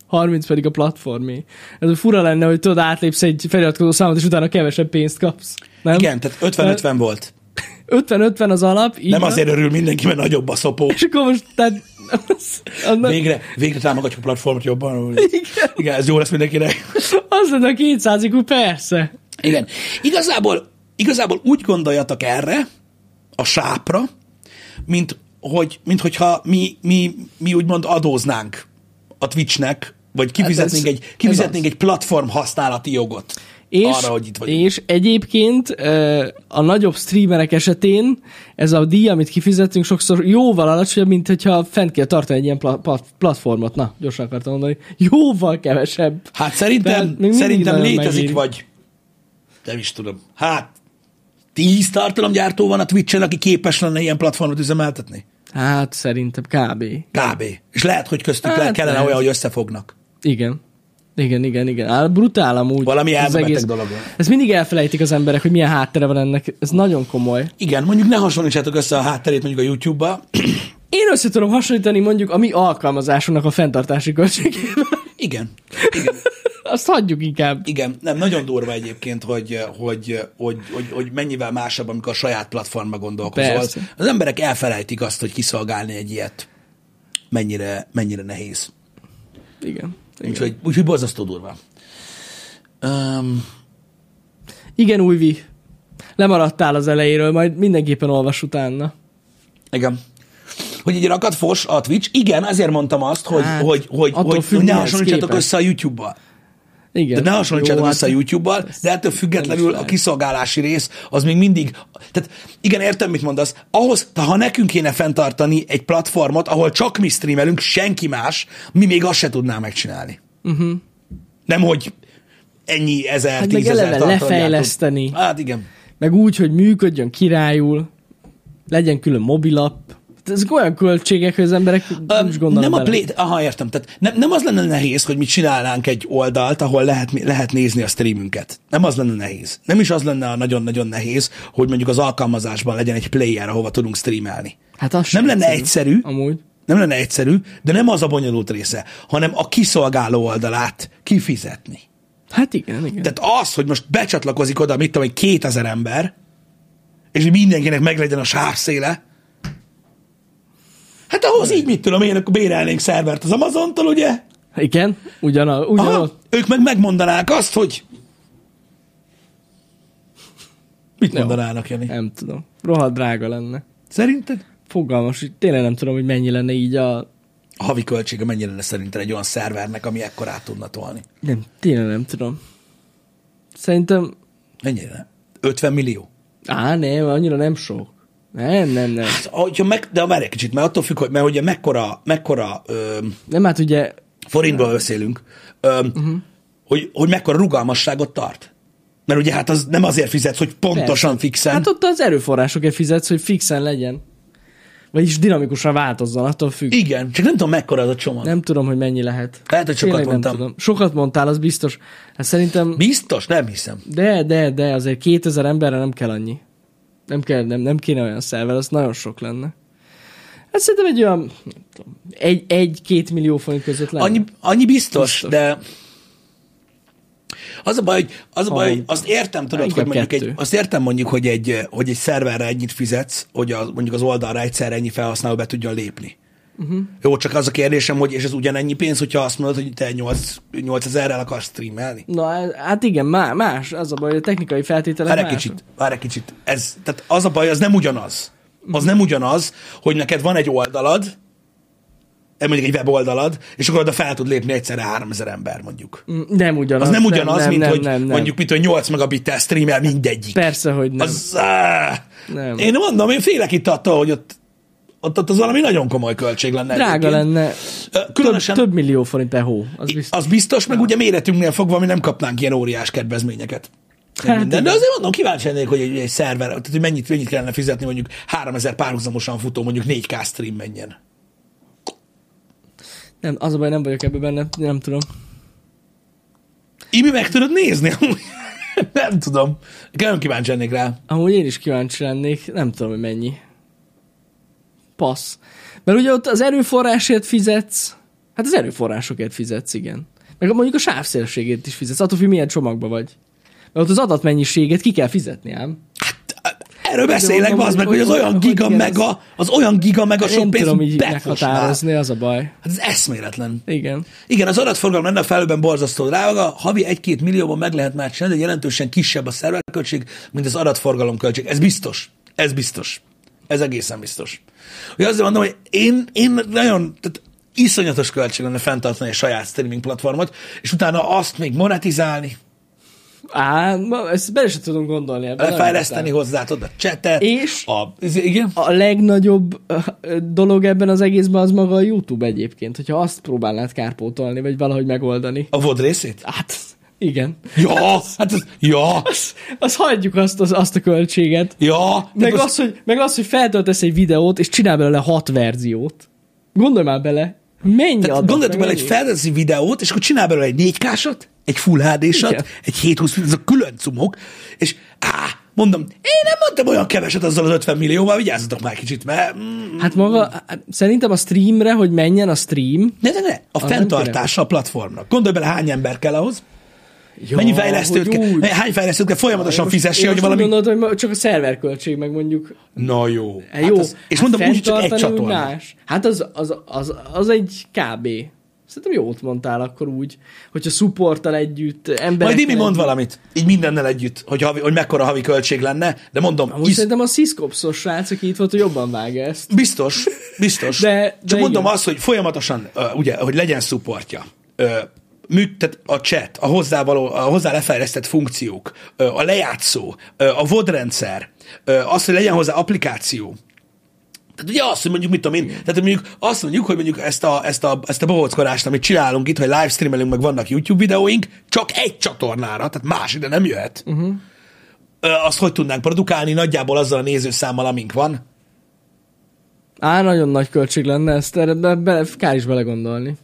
30 pedig a platformé. Ez fura lenne, hogy tudod, átlépsz egy feliratkozó számot, és utána kevesebb pénzt kapsz. Nem? Igen, tehát 50-50 volt. 50-50 az alap. Így Nem van. azért örül mindenki, mert nagyobb a szopó. És akkor most, tehát... Az, az, Végre, végre támogatjuk a platformot jobban. Igen. Igen, ez jó lesz mindenkinek. az lenne a 200 persze. Igen. Igazából, igazából úgy gondoljatok erre, a sápra, mint, hogy, mint hogyha mi, mi, mi úgymond adóznánk a Twitchnek, vagy kifizetnénk, Hát ez- egy, kifizetnénk ez egy platform használati jogot És, arra, hogy itt vagyunk. és egyébként a nagyobb streamerek esetén ez a díj, amit kifizetünk, sokszor jóval alacsonyabb, mint hogyha fent kell tartani egy ilyen pla- pla- platformot. Na, gyorsan akartam mondani. Jóval kevesebb. Hát szerintem, szerintem létezik, megéri. vagy nem is tudom. Hát, tíz tartalomgyártó van a Twitch-en, aki képes lenne ilyen platformot üzemeltetni? Hát szerintem kb. Kb. És lehet, hogy köztük Hát hát kellene lehet. olyan, hogy összefognak. Igen. Igen, igen, igen. Á, brutál amúgy. Valami ez elmebeteg dolog. Ezt mindig elfelejtik az emberek, hogy milyen háttere van ennek. Ez nagyon komoly. Igen, mondjuk ne hasonlítsátok össze a hátterét mondjuk a YouTube-ba. Én össze tudom hasonlítani mondjuk a mi alkalmazásunknak a fenntartási költségével. Igen. Igen. Azt hagyjuk inkább. Igen, nem, nagyon durva egyébként, hogy, hogy, hogy, hogy, hogy mennyivel másabb, amikor a saját platformba gondolkozol. Persze. Az emberek elfelejtik azt, hogy kiszolgálni egy ilyet. Mennyire, mennyire nehéz. Igen. Igen. Úgyhogy, úgyhogy borzasztó durva. Um, Igen, újvi. Lemaradtál az elejéről, majd mindenképpen olvas utána. igen. Hogy egy rakat fos a Twitch, igen, ezért mondtam azt, hogy, Hát, hogy, hogy, hogy ne hasonlítsatok képest. össze a YouTube-ba. Igen. De ne hasonlítsátok Jó, össze a hát- YouTube-bal, de ettől függetlenül a kiszolgálási rész az még mindig... Tehát igen, értem, mit mondasz. Ahhoz, ha nekünk kéne fenntartani egy platformot, ahol csak mi streamelünk, senki más, mi még azt se tudná megcsinálni. Uh-huh. Nem, hogy ennyi ezer. Hát tízezer lefejleszteni. Hát igen. Meg úgy, hogy működjön királyul, legyen külön mobilapp. Ezek olyan költségek, hogy az emberek nem is gondolnak nem a play, aha, értem. Tehát nem, nem az lenne nehéz, hogy mi csinálnánk egy oldalt, ahol lehet, lehet nézni a streamünket. Nem az lenne nehéz. Nem is az lenne a nagyon-nagyon nehéz, hogy mondjuk az alkalmazásban legyen egy player, ahova tudunk streamelni. Hát az Nem lenne egyszerű, Amúgy. nem lenne egyszerű, de nem az a bonyolult része, hanem a kiszolgáló oldalát kifizetni. Hát igen, igen. Tehát az, hogy most becsatlakozik oda, mit tudom, egy 2000 ember, és hogy mindenkinek meglegyen a sávszéle, hát ahhoz így mit tudom én, akkor bérelnénk szervert az Amazontól, ugye? Igen, ugyana, Aha, ugyanott. ők meg megmondanák azt, hogy mit mondanának, Jani? Nem tudom. Rohadt drága lenne. Szerinted? Fogalmas, hogy tényleg nem tudom, hogy mennyi lenne így a... A havi költsége mennyire lenne szerinted egy olyan szervernek, ami ekkorát tudna tolni? Nem, tényleg nem tudom. Szerintem... Mennyire? 50 millió? Á, nem, annyira nem sok. Nem, nem, nem. Hogyha meg, de várj egy kicsit, mert attól függ, hogy mert ugye mekkora, mekkora ö, Nem, hát ugye... forintból beszélünk, ö, uh-huh. hogy, hogy mekkora rugalmasságot tart. Mert ugye hát az nem azért fizet, hogy pontosan Persze. fixen. Hát ott az erőforrásokért fizetsz, hogy fixen legyen. Vagyis dinamikusan változzon, attól függ. Igen, csak nem tudom mekkora az a csomag. Nem tudom, hogy mennyi lehet. Lehet, hogy sokat Tényleg mondtam. Nem tudom. Sokat mondtál, az biztos. Hát szerintem... Biztos? Nem hiszem. De, de, de, azért 2000 emberre nem kell annyi. Nem kell, nem, nem kéne olyan szerver, az nagyon sok lenne. Hát szerintem egy olyan, tudom, egy, egy-két millió forint között lenne. Annyi, annyi biztos, Biztos. de az a baj, hogy, az a baj, hogy azt értem, tudod, hogy mondjuk egy, kettő. azt értem mondjuk, hogy egy, hogy egy szerverre ennyit fizetsz, hogy az, mondjuk az oldalra egyszer ennyi felhasználó be tudjon lépni. Uh-huh. Jó, csak az a kérdésem, hogy és ez ugyanennyi pénz, hogyha azt mondod, hogy te 8, 8000-rel akarsz streamelni? Na, hát igen, má- más. Az a baj, hogy a technikai feltételek Várj egy kicsit, várj egy kicsit. Ez, tehát az a baj, az nem ugyanaz. Az nem ugyanaz, hogy neked van egy oldalad, eh, mondjuk egy weboldalad, és akkor oda fel tud lépni egyszerre 3000 ember, mondjuk. Mm, Nem ugyanaz. Az nem ugyanaz, nem, mint nem, hogy nem, nem. mondjuk, mint hogy 8 megabittel streamel mindegyik. Persze, hogy nem. Az, áh, Nem. Én mondom, én félek itt attól, hogy ott, ott, ott az valami nagyon komoly költség lenne. Drága egyébként. lenne. Ö, Több, Különösen, több millió forint a hó. Az biztos. az biztos, meg ugye méretünknél fogva mi nem kapnánk ilyen óriás kedvezményeket. Hát minden. De azért mondom, kíváncsi lennék, hogy egy, egy szerver, tehát hogy mennyit, mennyit kellene fizetni, mondjuk 3000 párhuzamosan futó, mondjuk 4K stream menjen. Nem, az a baj, nem vagyok ebben benne, nem tudom. Imi meg tudod nézni? amúgy? nem tudom. Nagyon kíváncsi lennék rá. Amúgy én is kíváncsi lennék, nem tudom, hogy mennyi. Passz. Mert ugye ott az erőforrásért fizetsz, hát az erőforrásokért fizetsz, igen. Meg mondjuk a sávszélségét is fizetsz, attól függ, milyen csomagban vagy. Mert ott az adatmennyiséget ki kell fizetni, ám. Erről beszélek, az meg, hogy- hogy az hogy- olyan hogy giga mega, az olyan giga mega sok Nem pénz, tudom hogy így meghatározni, az a baj. Hát ez eszméletlen. Igen. Igen, az adatforgalom lenne a felőben borzasztó drága, havi egy-két millióban meg lehet már csinálni, de jelentősen kisebb a szerverköltség, mint az adatforgalom költség. Ez biztos. Ez biztos. Ez egészen biztos. Hogy azért mondom, hogy én, én nagyon, tehát iszonyatos költség lenne fenntartani egy saját streaming platformot, és utána azt még monetizálni, Á, ezt bele sem tudom gondolni ebben. fejleszteni hozzá, tudod, a chatet, És? a, igen, A legnagyobb dolog ebben az egészben az maga a YouTube egyébként, hogyha azt próbálnád kárpótolni, vagy valahogy megoldani. a VOD részét. Hát, Igen. Ja, hát az, ja, Az, az hagyjuk azt, az, azt a költséget. ja. Meg most- az, hogy, meg az, hogy feltöltesz egy videót, és csinál belőle hat verziót. Gondolj már bele. Mennyi Tehát gondoljatok bele egy felveszi videót, és akkor csinál belőle egy 4K-sat, egy Full Igen. egy 720 ez a külön cumok, és á, mondom, én nem mondtam olyan keveset azzal az 50 millióval, vigyázzatok már kicsit, mert mm, Hát maga, hát szerintem a streamre, hogy menjen a stream. ne, ne, ne, a nem fenntartása a platformnak. Gondolj bele, hány ember kell ahhoz, Ja, mennyi fejlesztőt kell, hány fejlesztőt kell folyamatosan Most- fizessél, hogy valami... Gondolod, hogy csak a szerverköltség, meg mondjuk Na jó. Hát jó, az, és hát mondom úgy, csak egy csatorna. Más. Hát az, az, az, az egy kb. Szerintem jót mondtál akkor úgy, hogyha supporttal együtt, emberekkel Majd Dimi mond valamit, így mindennel együtt, hogy, havi, hogy mekkora havi költség lenne, de mondom, Amúgy isz, szerintem a Ciscopsos srác, aki itt volt, hogy jobban vágja ezt. Biztos, biztos. De- Csak de mondom igen. azt, hogy folyamatosan, ugye, hogy legyen supportja. Uh, mű, tehát a chat, a hozzá, való, a hozzá lefejlesztett funkciók, a lejátszó, a VOD rendszer, uh, az, hogy legyen hozzá applikáció. Tehát ugye azt, hogy mondjuk, mit tudom én, tehát hogy mondjuk azt mondjuk, hogy mondjuk ezt a, ezt a, ezt a bohóckorást, amit csinálunk itt, hogy livestreamelünk, meg vannak YouTube videóink, csak egy csatornára, tehát más ide nem jöhet. Uh-huh. Azt hogy tudnánk produkálni nagyjából azzal a nézőszámmal, amink van? Á, nagyon nagy költség lenne ezt, erre be, be, kár is belegondolni.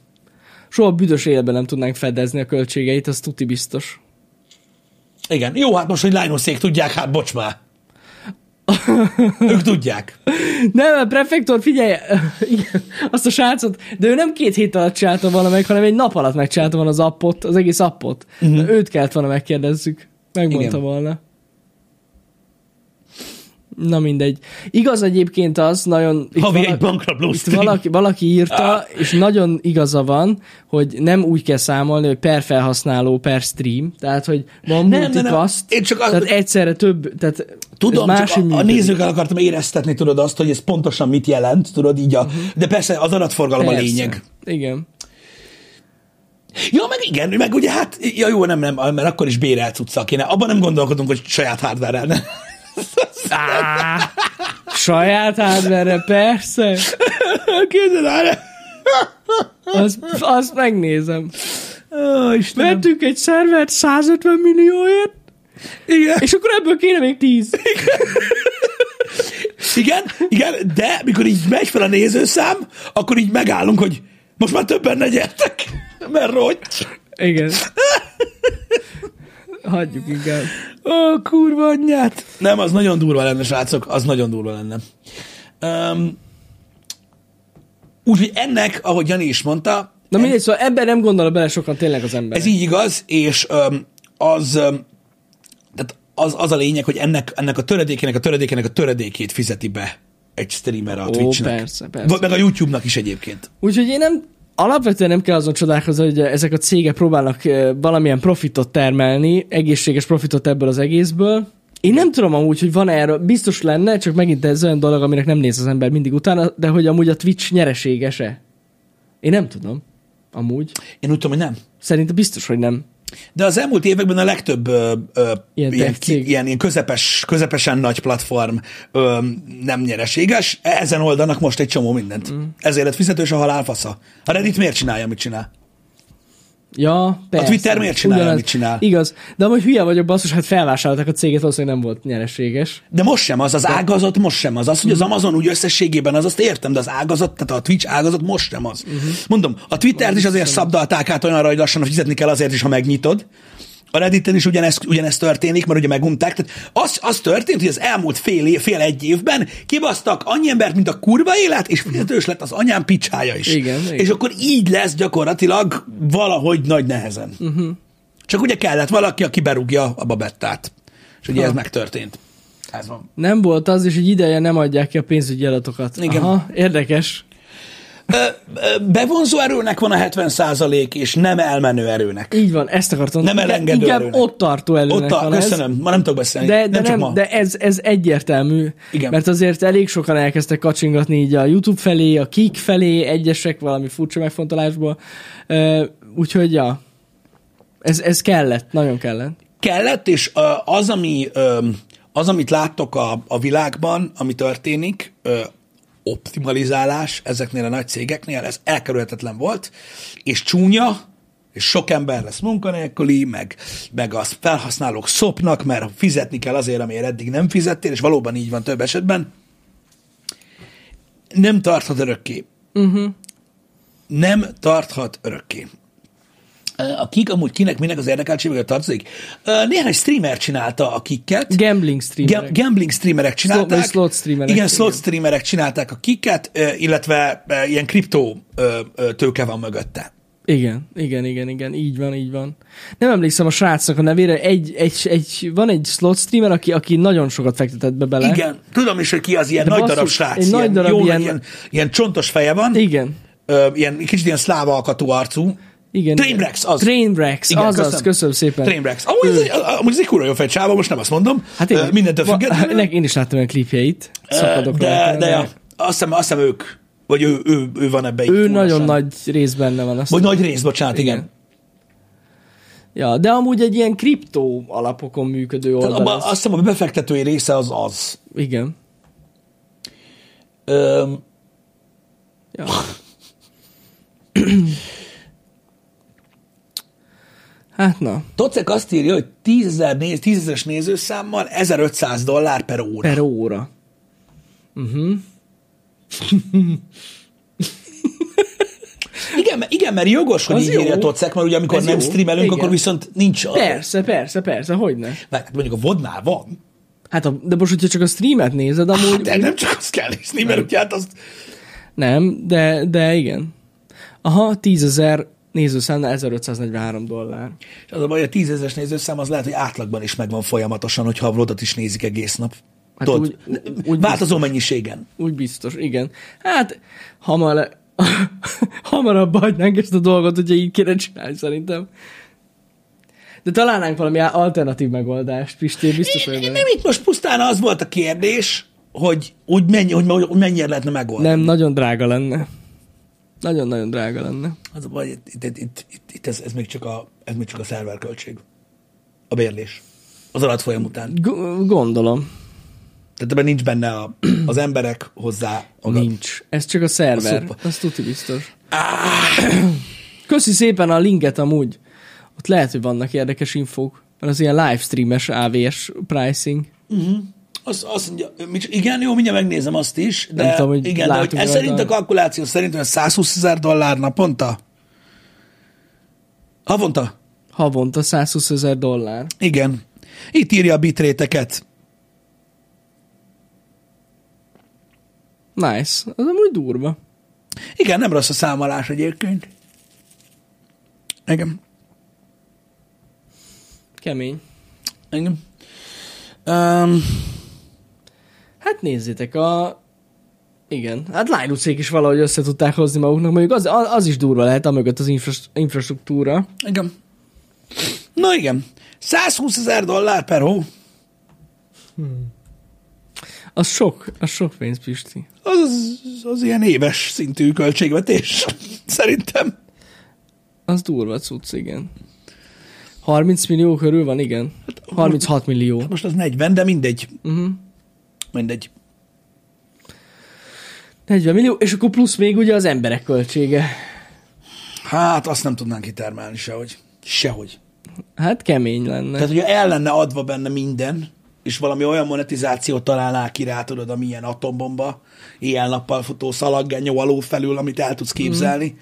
Soha büdös életben nem tudnánk fedezni a költségeit, az tuti biztos. Igen. Jó, hát most, hogy Linoszék tudják, hát bocs már. ők tudják. Nem, a prefektor, figyelj, igen, azt a srácot, de ő nem két hét alatt csinálta volna meg, hanem egy nap alatt megcsinálta volna az appot, az egész appot. Uh-huh. Őt kellett volna megkérdezzük. Megmondta. Igen. volna. Na mindegy. Igaz egyébként az, nagyon... Havi egy bankrabló valaki, valaki írta, és nagyon igaza van, hogy nem úgy kell számolni, hogy per felhasználó, per stream. Tehát, hogy van Nem, multicast, nem, nem. Én csak az- tehát egyszerre több, tehát Tudom, ez csak a, a nézőkkel akartam éreztetni, tudod azt, hogy ez pontosan mit jelent, tudod így a, uh-huh. de persze az adatforgalom a Persze. lényeg. Igen. Ja, meg igen, meg ugye hát, ja jó, nem, nem, mert akkor is bérelt cuccal kéne. Abban nem gondolkodunk, hogy saját hardware ne. Á, saját hardware persze. Képzeld el! Azt, azt megnézem. Ó, Istenem. Vettünk egy szervert 150 millióért, Igen, és akkor ebből kéne még 10. igen, igen, de mikor így megy fel a nézőszám, akkor így megállunk, hogy most már többen ne gyertek, mert rogy. Igen. Hagyjuk inkább. Ó, kurva anyját. Nem, az nagyon durva lenne, srácok, az nagyon durva lenne. Um, Úgyhogy ennek, ahogy Jani is mondta, Na mindegy, szóval ebben nem gondol bele sokan tényleg az ember. ez így igaz, és um, az, um, tehát az, az a lényeg, hogy ennek, ennek a töredékének a töredékének a töredékét fizeti be egy streamer a Ó, Twitchnek. persze, persze. Vagy Meg a YouTube-nak is egyébként. Úgyhogy én nem, alapvetően nem kell azon csodálkozni, hogy ezek a cégek próbálnak eh, valamilyen profitot termelni, egészséges profitot ebből az egészből. Én nem tudom amúgy, hogy van erről, biztos lenne, csak megint ez olyan dolog, aminek nem néz az ember mindig utána, de hogy amúgy a Twitch nyereséges-e? Én nem tudom. Amúgy. Én úgy tudom, hogy nem. Szerintem biztos, hogy nem. De az elmúlt években a legtöbb ö, ö, Ilyen ilyen, cég. ilyen, ilyen közepes, közepesen nagy platform ö, nem nyereséges. Ezen oldanak most egy csomó mindent. Mm. Ezért lett fizetős a halálfasza. A Reddit miért csinálja, amit csinál? Ja, persze. Twitter miért csinálja, amit csinál? Igaz. De amúgy hülye vagyok, basszus, hát felvásárolták a céget, valószínűleg nem volt nyereséges. De most sem az, az ágazat most sem az. Az, hogy az Amazon úgy összességében az, azt értem, de az ágazat, tehát a Twitch ágazat most sem az. Uh-huh. Mondom, a Twittert is azért szabdalták át olyanra, hogy lassan fizetni kell azért is, ha megnyitod. A Redditen is ugyanezt, ugyanezt történik, mert ugye megunták. Tehát az, az történt, hogy az elmúlt fél, év, fél egy évben kibasztak annyi embert, mint a kurva élet, és fizetős lett az anyám picsája is. Igen, igen. És akkor így lesz gyakorlatilag valahogy nagy nehezen. Uh-huh. Csak ugye kellett valaki, aki berúgja a babettát. És ugye Ha. ez megtörtént. Ez van. Nem volt az, és hogy ideje nem adják ki a pénzügyi adatokat. Igen. Aha, érdekes. Bevonzó erőnek van a 70% és nem elmenő erőnek. Így van, ezt akartam. Nem elengedő Inkább erőnek. ott tartó előnek Ott a, van ez. köszönöm, ma nem tudok beszélni. De, de, nem, nem, ma. de ez, ez egyértelmű, Igen. mert azért elég sokan elkezdtek kacsingatni így a YouTube felé, a Kik felé, egyesek valami furcsa megfontolásból. Úgyhogy, ja, ez, ez kellett, nagyon kellett. Kellett, és az, ami, az, amit láttok a, a világban, ami történik, optimalizálás ezeknél a nagy cégeknél, ez elkerülhetetlen volt, és csúnya, és sok ember lesz munkanélküli, meg, meg az felhasználók szopnak, mert fizetni kell azért, amiért eddig nem fizettél, és valóban így van több esetben, nem tarthat örökké. Uh-huh. Nem tarthat örökké. A kik amúgy kinek, minek az érdekeltségbe tartozik? Néhány streamer csinálta a kiket. Gambling streamerek. Ga- gambling streamerek csinálták. vagy slot streamerek, Igen, slot streamerek csinálták a kiket, illetve ilyen kriptó tőke van mögötte. Igen, igen, igen, igen, így van, így van. Nem emlékszem a srácnak a nevére, egy, egy, egy, van egy slot streamer, aki, aki nagyon sokat fektetett be bele. Igen, tudom is, hogy ki az ilyen De nagy basszus, darab srác. egy nagy ilyen, darab jó, ilyen- ilyen, ilyen csontos feje van, Igen, ö, ilyen kicsit ilyen szláva alkatú arcú. Igen. Trainwrecks, az. Trainwrecks, Igen, azaz, köszönöm. köszönöm szépen. Trainwrecks. Amúgy ez, amúgy ez egy kurva jó fejcsáva, most nem azt mondom. Hát igen. Mindentől függetlenül. Nek- Én is láttam olyan klipjeit. Szakadok de, rajta, de, ja, azt hiszem, azt hiszem ők, vagy ő, ő, ő van ebbe Ő nagyon nagy rész benne van. Azt Vagy nagy rész, bocsánat, igen. Igen. Ja, de amúgy egy ilyen kriptó alapokon működő oldal. abba, azt hiszem, a befektetői része az az. Igen. Öm, Ja. Hát na, Tocek azt írja, hogy 10 néz, 10 nézőszámmal 1500 dollár per óra. per óra. Igen, mert- igen, mert jogos, hogy Az így jó. írja Tocek, mert ugye amikor Ez nem jó. streamelünk, Igen. akkor viszont nincs a... Persze, persze, persze, hogyne. Mert mondjuk a vodnál van. Hát a, de most, hogyha csak a streamet nézed, amúgy Hát, de nem csak azt kell nézni, mert ugye hát azt... nem, de, de igen. Aha, 10 ezer nézőszámnál 1543 dollár. És az a baj, a 10 ezeres nézőszám az lehet, hogy átlagban is megvan folyamatosan, hogyha a vlogot is nézik egész nap. Hát Tudod, úgy- úgy változó mennyiségen. Úgy biztos, igen. Hát, hamar, hamarabb hagynánk ezt a dolgot, hogyha így kéne csinálni, szerintem. De találnánk valami alternatív megoldást, Pisti, biztos vagyok. Nem itt most pusztán az volt a kérdés, hogy úgy, mennyi, hogy mennyire lehetne megoldani. Nem, nagyon drága lenne. Nagyon-nagyon drága lenne. Az a baj, itt, itt, itt, itt, itt ez, ez, még csak a, ez még csak a szerverköltség. A bérlés. Az alatfolyam után. G- gondolom. Tehát ebben nincs benne a, az emberek hozzá. Maga. Nincs. Ez csak a szerver. szuper. Az tuti biztos. Köszi szépen a linket amúgy. Ott lehet, hogy vannak érdekes infók. Mert az ilyen livestreames AVS pricing. Az, azt mondja, mit- igen, jó, mindjárt megnézem azt is, de, Nem tudom, hogy igen, de hogy ez szerint a kalkuláció szerint olyan 120 ezer dollár naponta? Havonta? Havonta 120 ezer dollár. Igen. Itt írja a bitréteket. Nice. Az amúgy durva. Igen, nem rossz a számolás egyébként. Igen. Kemény. Igen. Um, Hát nézzétek, a... Igen. Hát Linuxék is valahogy össze tudták hozni maguknak, mondjuk az, az, is durva lehet, amögött az infras- infrastruktúra. igen. Na igen. 120 ezer dollár per hó. Az sok, az sok pénz, Pisti. Az, az, az ilyen éves szintű költségvetés. Szerintem. Az durva cucc, igen. 30 millió körül van, igen. 36 millió. Most az 40, de mindegy. Uh-huh. Mindegy. 40 millió, és akkor plusz még ugye az emberek költsége. Hát azt nem tudnánk kitermelni sehogy. Sehogy. Hát kemény lenne. Tehát, hogyha el lenne adva benne minden, és valami olyan monetizációt találnál ki rá, tudod, ami ilyen atombomba, éjjel-nappal futó szalaggenyó alól felül, amit el tudsz képzelni. Mm.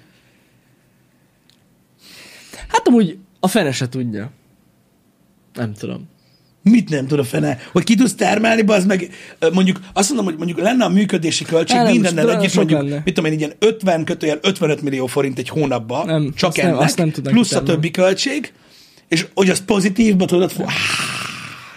Hát amúgy a fene se tudja. Nem tudom. Mit nem tud a fene? Hogy ki tudsz termelni, az meg mondjuk azt mondom, hogy mondjuk lenne a működési költség nem, mindennel együtt, mondjuk, lenne. mit tudom én, ilyen 50 kötőjel 55 millió forint egy hónapban, Nem, csak azt nem- ennek, azt nem plusz a többi költség, és hogy az pozitívba tudod, fú,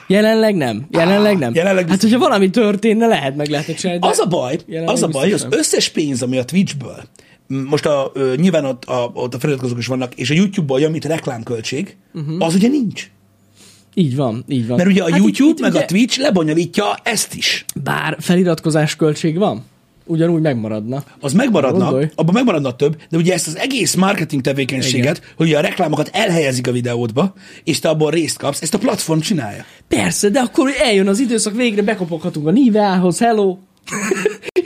Jelenleg nem. Jelenleg nem. jelenleg hát, hogyha valami történne, lehet meg lehetne csinálni. Az a baj, az a baj, hogy az nem. összes pénz, ami a Twitchből, most a, ö, nyilván ott a, ott a feliratkozók is vannak, és a YouTube-ból jön, mint reklámköltség, uh-huh. az ugye nincs. Így van, így van. Mert ugye a Hát YouTube itt- meg ugye- a Twitch lebonyolítja ezt is. Bár feliratkozás költség van, ugyanúgy megmaradna. Az megmaradna, Gondolj. abban megmaradna több, de ugye ezt az egész marketing tevékenységet, Igen. hogy a reklámokat elhelyezik a videódba, és te abból részt kapsz, ezt a platform csinálja. Persze, de akkor eljön az időszak, végre bekopoghatunk a Niveához, hello!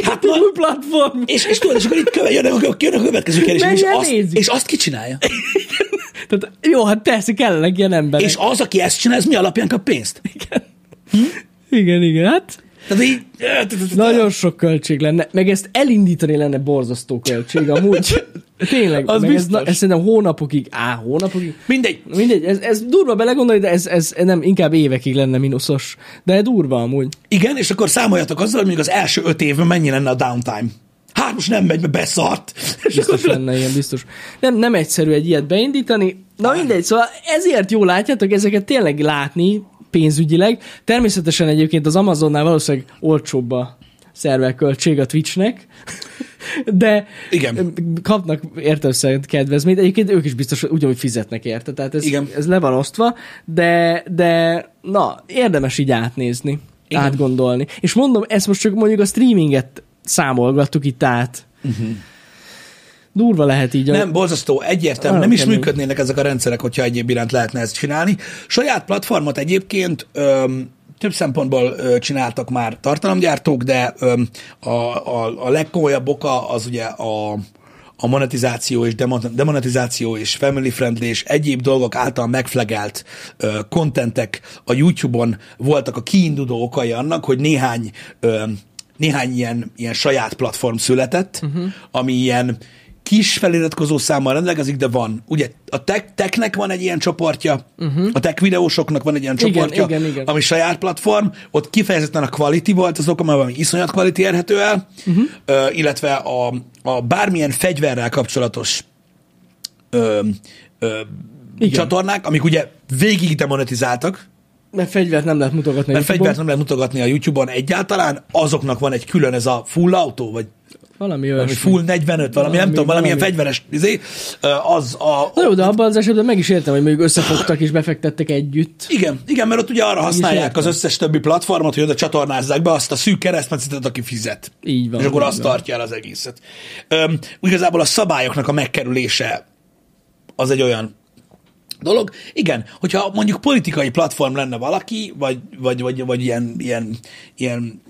Hát na, új platform! és, és tudod, és akkor itt köve, jönnek, a- jön a következő kérdés, és, azt, és azt ki csinálja? Tehát, jó, hát persze kellenek ilyen emberek. És az, aki ezt csinál, ez mi alapján kap pénzt? Igen. Igen, igen, hát Tehát így... nagyon sok költség lenne, meg ezt elindítani lenne borzasztó költség, amúgy. Tényleg, Az ez, ez szerintem hónapokig, á, hónapokig, Mindegy. mindegy, ez, ez durva belegondolni, de ez, ez nem, inkább évekig lenne mínuszos. De durva amúgy. Igen, és akkor számoljatok azzal, hogy még az első öt évben mennyi lenne a downtime. Hát most nem megy, mert beszart. Biztos lenne ilyen, biztos. Nem, nem egyszerű egy ilyet beindítani. Na mindegy, szóval ezért jó látjátok ezeket tényleg látni pénzügyileg. Természetesen egyébként az Amazonnál valószínűleg olcsóbb a szerverköltség a Twitchnek, de Igen. kapnak értelmszerűen kedvezményt. Egyébként ők is biztos hogy ugyanúgy fizetnek érte, tehát ez, Igen. ez le van osztva, de, de na, érdemes így átnézni, Igen. átgondolni. És mondom, ezt most csak mondjuk a streaminget számolgattuk itt át. Durva lehet így. a- Nem, borzasztó, egyértelmű. Nagyon Nem is kemény. működnének ezek a rendszerek, hogyha egyéb iránt lehetne ezt csinálni. Saját platformot egyébként öm, több szempontból ö, csináltak már tartalomgyártók, de öm, a, a, a legkomolyabb oka az ugye a, a monetizáció és demon- demonetizáció és family friendly és egyéb dolgok által megflegelt kontentek a YouTube-on voltak a kiinduló okai annak, hogy néhány ö, néhány ilyen, ilyen saját platform született, uh-huh. ami ilyen kis feliratkozó számmal rendelkezik, de van. Ugye a tech, technek van egy ilyen csoportja, uh-huh. a tech videósoknak van egy ilyen Igen, csoportja, igen, igen. ami saját platform, ott kifejezetten a quality volt az mert valami iszonyat quality érhető el, uh-huh. ö, illetve a, a bármilyen fegyverrel kapcsolatos ö, ö, Igen. csatornák, amik ugye végig demonetizáltak, Mert fegyvert nem lehet mutogatni. mert a fegyvert nem lehet mutogatni a YouTube-on egyáltalán, azoknak van egy külön ez a full autó, vagy Valami valami full 45, valami, Valami- nem tudom, valamilyen valami. fegyveres, izé, az a... Na jó, de abban az esetben meg is értem, hogy mondjuk összefogtak és befektettek együtt. Igen, igen, mert ott ugye arra használják az összes többi platformot, hogy oda csatornázzák be azt a szűk keresztmetszetet, aki fizet. Így van, És akkor azt van. tartja el az egészet. Öm, igazából a szabályoknak a megkerülése az egy olyan dolog. Igen, hogyha mondjuk politikai platform lenne valaki, vagy, vagy, vagy, vagy ilyen, ilyen, ilyen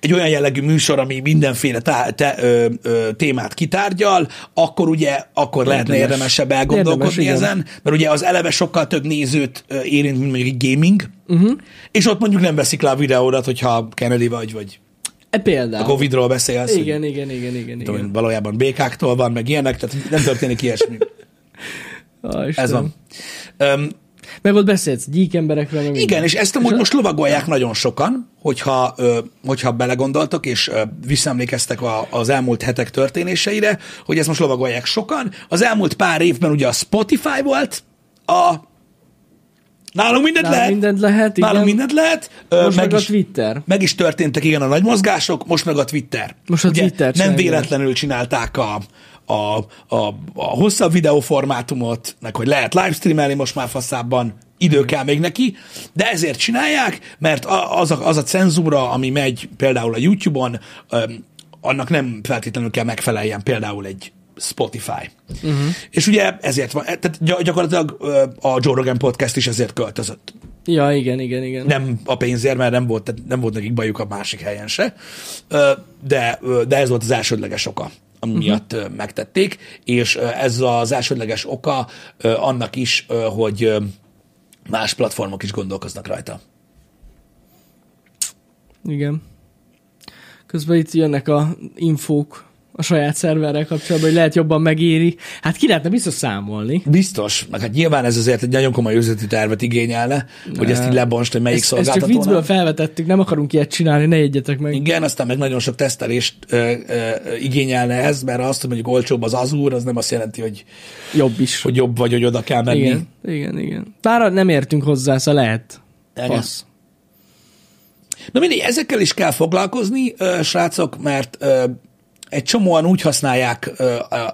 egy olyan jellegű műsor, ami mindenféle tá, te, ö, ö, témát kitárgyal, akkor ugye, akkor lehetne Érdemes. érdemesebb elgondolkodni Érdemes, igen. ezen, mert ugye az eleve sokkal több nézőt érint, mint mondjuk egy gaming, uh-huh. és ott mondjuk nem veszik le a videódat, hogyha Kennedy vagy, vagy E például. a Covid-ról beszélsz, hogy Igen, igen, igen, igen. tudom, igen. valójában békáktól van, meg ilyenek, tehát nem történik ilyesmi. Ah, Ez van. Öm, Meg ott beszélsz gyík emberekről. Meg igen, és ezt amúgy most lovagolják nagyon sokan, hogyha, hogyha belegondoltok, és visszaemlékeztek a, az elmúlt hetek történéseire, hogy ezt most lovagolják sokan. Az elmúlt pár évben ugye a Spotify volt, a Nálunk mindent Nálunk lehet. mindent lehet, igen. Nálunk mindent lehet. Most meg a is, Twitter. Meg is történtek, igen, a nagy mozgások, most meg a Twitter. Most a Ugye Twitter Nem véletlenül csinálták a, a, a, a hosszabb videóformátumot, meg hogy lehet livestreamelni most már faszában, idő kell még neki, de ezért csinálják, mert az a, az a cenzúra, ami megy például a YouTube-on, annak nem feltétlenül kell megfeleljen például egy Spotify. Uh-huh. És ugye ezért van, tehát gy- gyakorlatilag a Joe Rogan podcast is ezért költözött Ja, igen, igen, igen. nem a pénzért, mert nem volt, nem volt nekik bajuk a másik helyen se, de, de ez volt az elsődleges oka, ami uh-huh. megtették, és ez az elsődleges oka annak is, hogy más platformok is gondolkoznak rajta. Igen. Közben itt jönnek a infók a saját szerverrel kapcsolatban, hogy lehet jobban megéri. Hát ki lehetne biztos számolni. Biztos, meg hát nyilván ez azért egy nagyon komoly üzleti tervet igényelne, hogy ezt így lebonst, hogy melyik Ezt, ezt csak viccből felvetettük, nem akarunk ilyet csinálni, ne jegyetek meg. Igen, aztán meg nagyon sok tesztelést ö, ö, igényelne ez, mert azt, hogy mondjuk olcsóbb az Azure, az nem azt jelenti, hogy, Jobb is. hogy jobb vagy, hogy oda kell menni. igen, igen, igen. Bár nem értünk hozzá, szóval lehet. Fasz. Na mindig, ezekkel is kell foglalkozni, ö, srácok, mert ö, egy csomóan úgy használják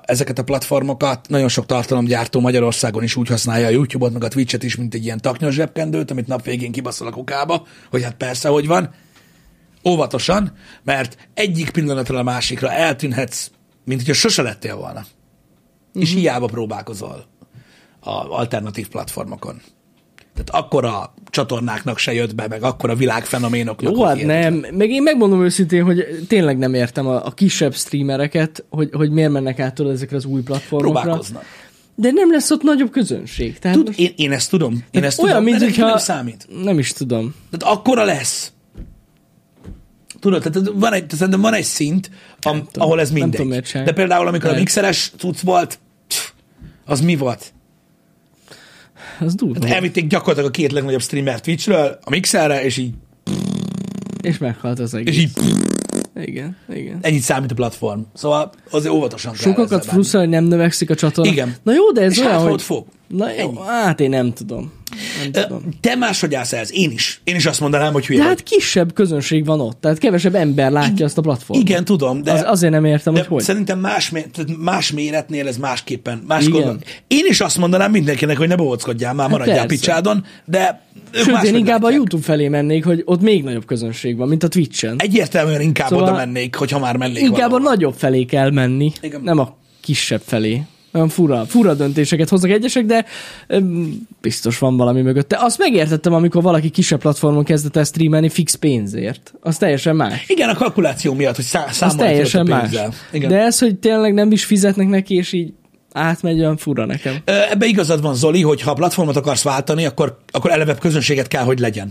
ezeket a platformokat, nagyon sok tartalomgyártó Magyarországon is úgy használja a YouTube-ot, meg a Twitch-et is, mint egy ilyen taknyos zsebkendőt, amit nap végén kibaszol a kukába, hogy hát persze, hogy van. Óvatosan, mert egyik pillanatról a másikra eltűnhetsz, mint hogyha sose lettél volna. Uh-huh. És hiába próbálkozol a alternatív platformokon. Tehát akkora csatornáknak se jött be, meg akkora világfenoménoknak. Jó, hát nem. Meg én megmondom őszintén, hogy tényleg nem értem a, a kisebb streamereket, hogy, hogy miért mennek át ezekre az új platformokra. Próbálkoznak. De nem lesz ott nagyobb közönség. Tehát Tud, most én, én ezt tudom. Én ezt olyan, tudom, mint hogyha... nem számít. Nem is tudom. Tehát akkora lesz. Tudod, tehát van egy, szerintem van egy szint, am, tudom. ahol ez Nem mindegy. tudom. De például, amikor a Lehet. mixeres cucc volt, az mi volt? Az durva. Elvitték gyakorlatilag a két legnagyobb streamer Twitchről a mixerre, és így, És meghalt az egész. és így Igen, igen. ennyit számít a platform. Szóval azért óvatosan kell Sokakat frusztrál, hogy nem növekszik a csatorna. Igen. Na jó, de ez És olyan, hát hogy... fog. Na jó, hát én nem tudom. Te máshogy állsz ehhez. Én is. Én is azt mondanám, hogy hülye De vagy. hát kisebb közönség van ott, tehát kevesebb ember látja azt a platformot. Igen, tudom, de... Az, azért nem értem, De hogy hogy. szerintem más, mé- tehát más méretnél ez másképpen. Más Igen. Én is azt mondanám mindenkinek, hogy ne bohóckodjál már, maradjál persze. picsádon, de ők Sőt, máshogy én inkább a látják. YouTube felé mennék, hogy ott még nagyobb közönség van, mint a Twitch-en. Egyértelműen inkább Szóval oda mennék, hogyha már mennék Inkább a nagyobb felé kell menni, Igen. nem a kisebb felé. Olyan fura, fura döntéseket hoznak egyesek, de öm, biztos van valami mögötte. Azt megértettem, amikor valaki kisebb platformon kezdett el streamelni fix pénzért. Az teljesen más. Igen, a kalkuláció miatt, hogy szá- Az számolni teljesen a más. Igen. De ez, hogy tényleg nem is fizetnek neki, és így átmegy, olyan fura nekem. Ebbe igazad van, Zoli, hogy ha a platformot akarsz váltani, akkor, akkor eleve közönséget kell, hogy legyen.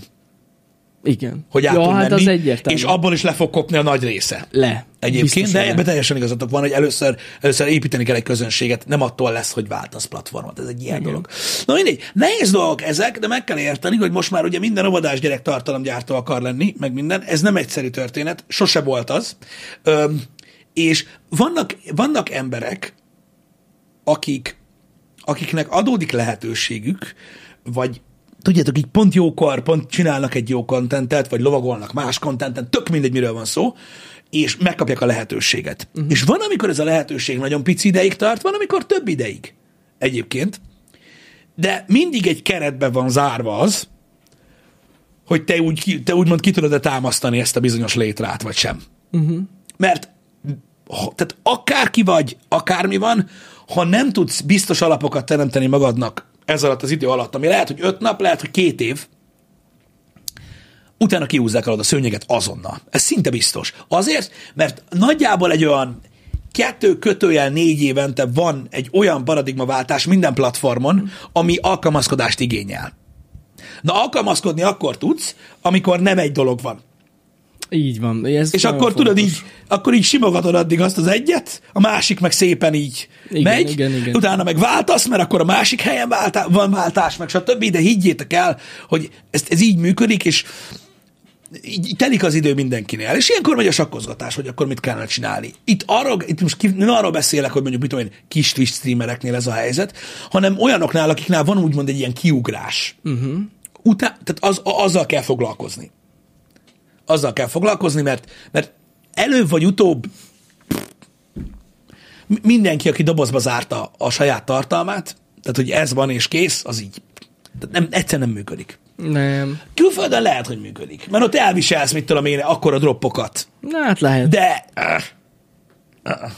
Igen. Hogy át ja, tud hát menni, az egyértelmű. és abból is le fog kopni a nagy része. Le. Egyébként, Biztos, de ebben teljesen igazatok van, hogy először, először építeni kell egy közönséget, nem attól lesz, hogy váltasz platformot, ez egy ilyen Igen. dolog. Na mindegy, nehéz dolgok ezek, de meg kell érteni, hogy most már ugye minden óvodás gyerek tartalomgyártó akar lenni, meg minden, ez nem egyszerű történet, sose volt az. Öm, és vannak, vannak emberek, akik, akiknek adódik lehetőségük, vagy tudjátok, így pont jókor, pont csinálnak egy jó kontentet, vagy lovagolnak más kontenten, tök mindegy, miről van szó, és megkapják a lehetőséget. Uh-huh. És van, amikor ez a lehetőség nagyon pici ideig tart, van, amikor több ideig egyébként, de mindig egy keretbe van zárva az, hogy te, úgy, te úgymond ki tudod-e támasztani ezt a bizonyos létrát, vagy sem. Uh-huh. Mert tehát akárki vagy, akármi van, ha nem tudsz biztos alapokat teremteni magadnak ez alatt az idő alatt, ami lehet, hogy öt nap, lehet, hogy két év, utána kiúzzák alad a szőnyeget azonnal. Ez szinte biztos. Azért, mert nagyjából egy olyan kettő kötőjel négy évente van egy olyan paradigmaváltás minden platformon, ami alkalmazkodást igényel. Na, alkalmazkodni akkor tudsz, amikor nem egy dolog van. Így van. Ez És akkor tudod fontos. így, akkor így simogatod addig azt az egyet, a másik meg szépen így Igen, megy, igen, igen. utána meg váltasz, mert akkor a másik helyen váltá, van váltás, meg stb. De higgyétek el, hogy ez, ez így működik, és így, telik az idő mindenkinél. És ilyenkor megy a sakkozgatás, hogy akkor mit kellene csinálni. Itt, arról, itt most ki, nem arról beszélek, hogy mondjuk mit tudom én, kis Twitch streamereknél ez a helyzet, hanem olyanoknál, akiknál van úgymond egy ilyen kiugrás. Uh-huh. Utá, tehát az, azzal kell foglalkozni azzal kell foglalkozni, mert, mert előbb vagy utóbb mi- mindenki, aki dobozba zárta a saját tartalmát, tehát hogy ez van és kész, az így tehát nem, egyszer nem működik. Nem. Külföldön lehet, hogy működik, mert ott elviselsz, mit tudom én, akkora droppokat, Na, hát lehet. de... Uh, uh,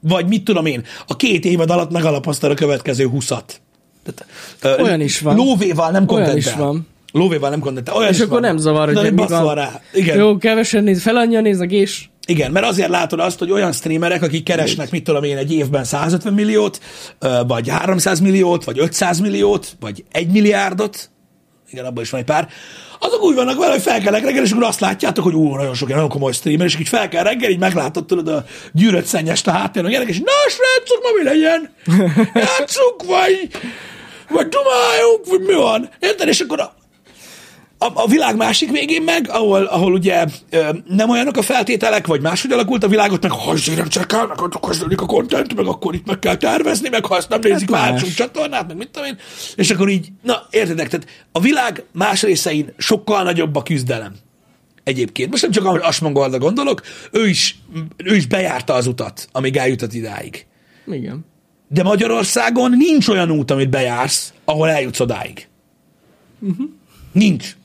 vagy mit tudom én, a két évad alatt megalapoztad a következő huszat. Tehát, Olyan is van. Lóvéval nem Olyan kontentel. is van. Lóvéval nem kontentel. Olyan És akkor van. nem zavar, hogy mi van. rá. Igen. Jó, kevesen néz, fel annyian néznek, és Igen, mert azért látod azt, hogy olyan streamerek, akik keresnek, mit tudom én, egy évben 150 milliót, vagy 300 milliót, vagy 500 milliót, vagy 1 milliárdot, igen, abban is van egy pár, azok úgy vannak vele, hogy felkelnek reggel, és akkor azt látjátok, hogy ú, nagyon sok ilyen nagyon komoly streamer, és így fel kell reggel, így meglátod, tudod, a gyűrött szennyest a háttéren, a gyerek, és na, srácok, ma mi legyen? Játszunk, vagy, vagy dumáljunk, vagy mi van? Érted? És akkor a, a, világ másik végén meg, ahol, ahol ugye ö, nem olyanok a feltételek, vagy máshogy alakult a világot, meg ha nem csekálnak, akkor kezdődik a content, meg akkor itt meg kell tervezni, meg ha ezt nem nézik, más. váltsunk csatornát, meg mit tudom én. És akkor így, na értedek, tehát a világ más részein sokkal nagyobb a küzdelem. Egyébként. Most nem csak ahogy Asmongolda gondolok, ő is, ő is bejárta az utat, amíg eljutott idáig. igen. De Magyarországon nincs olyan út, amit bejársz, ahol eljutsz odáig. Uh-huh. Nincs.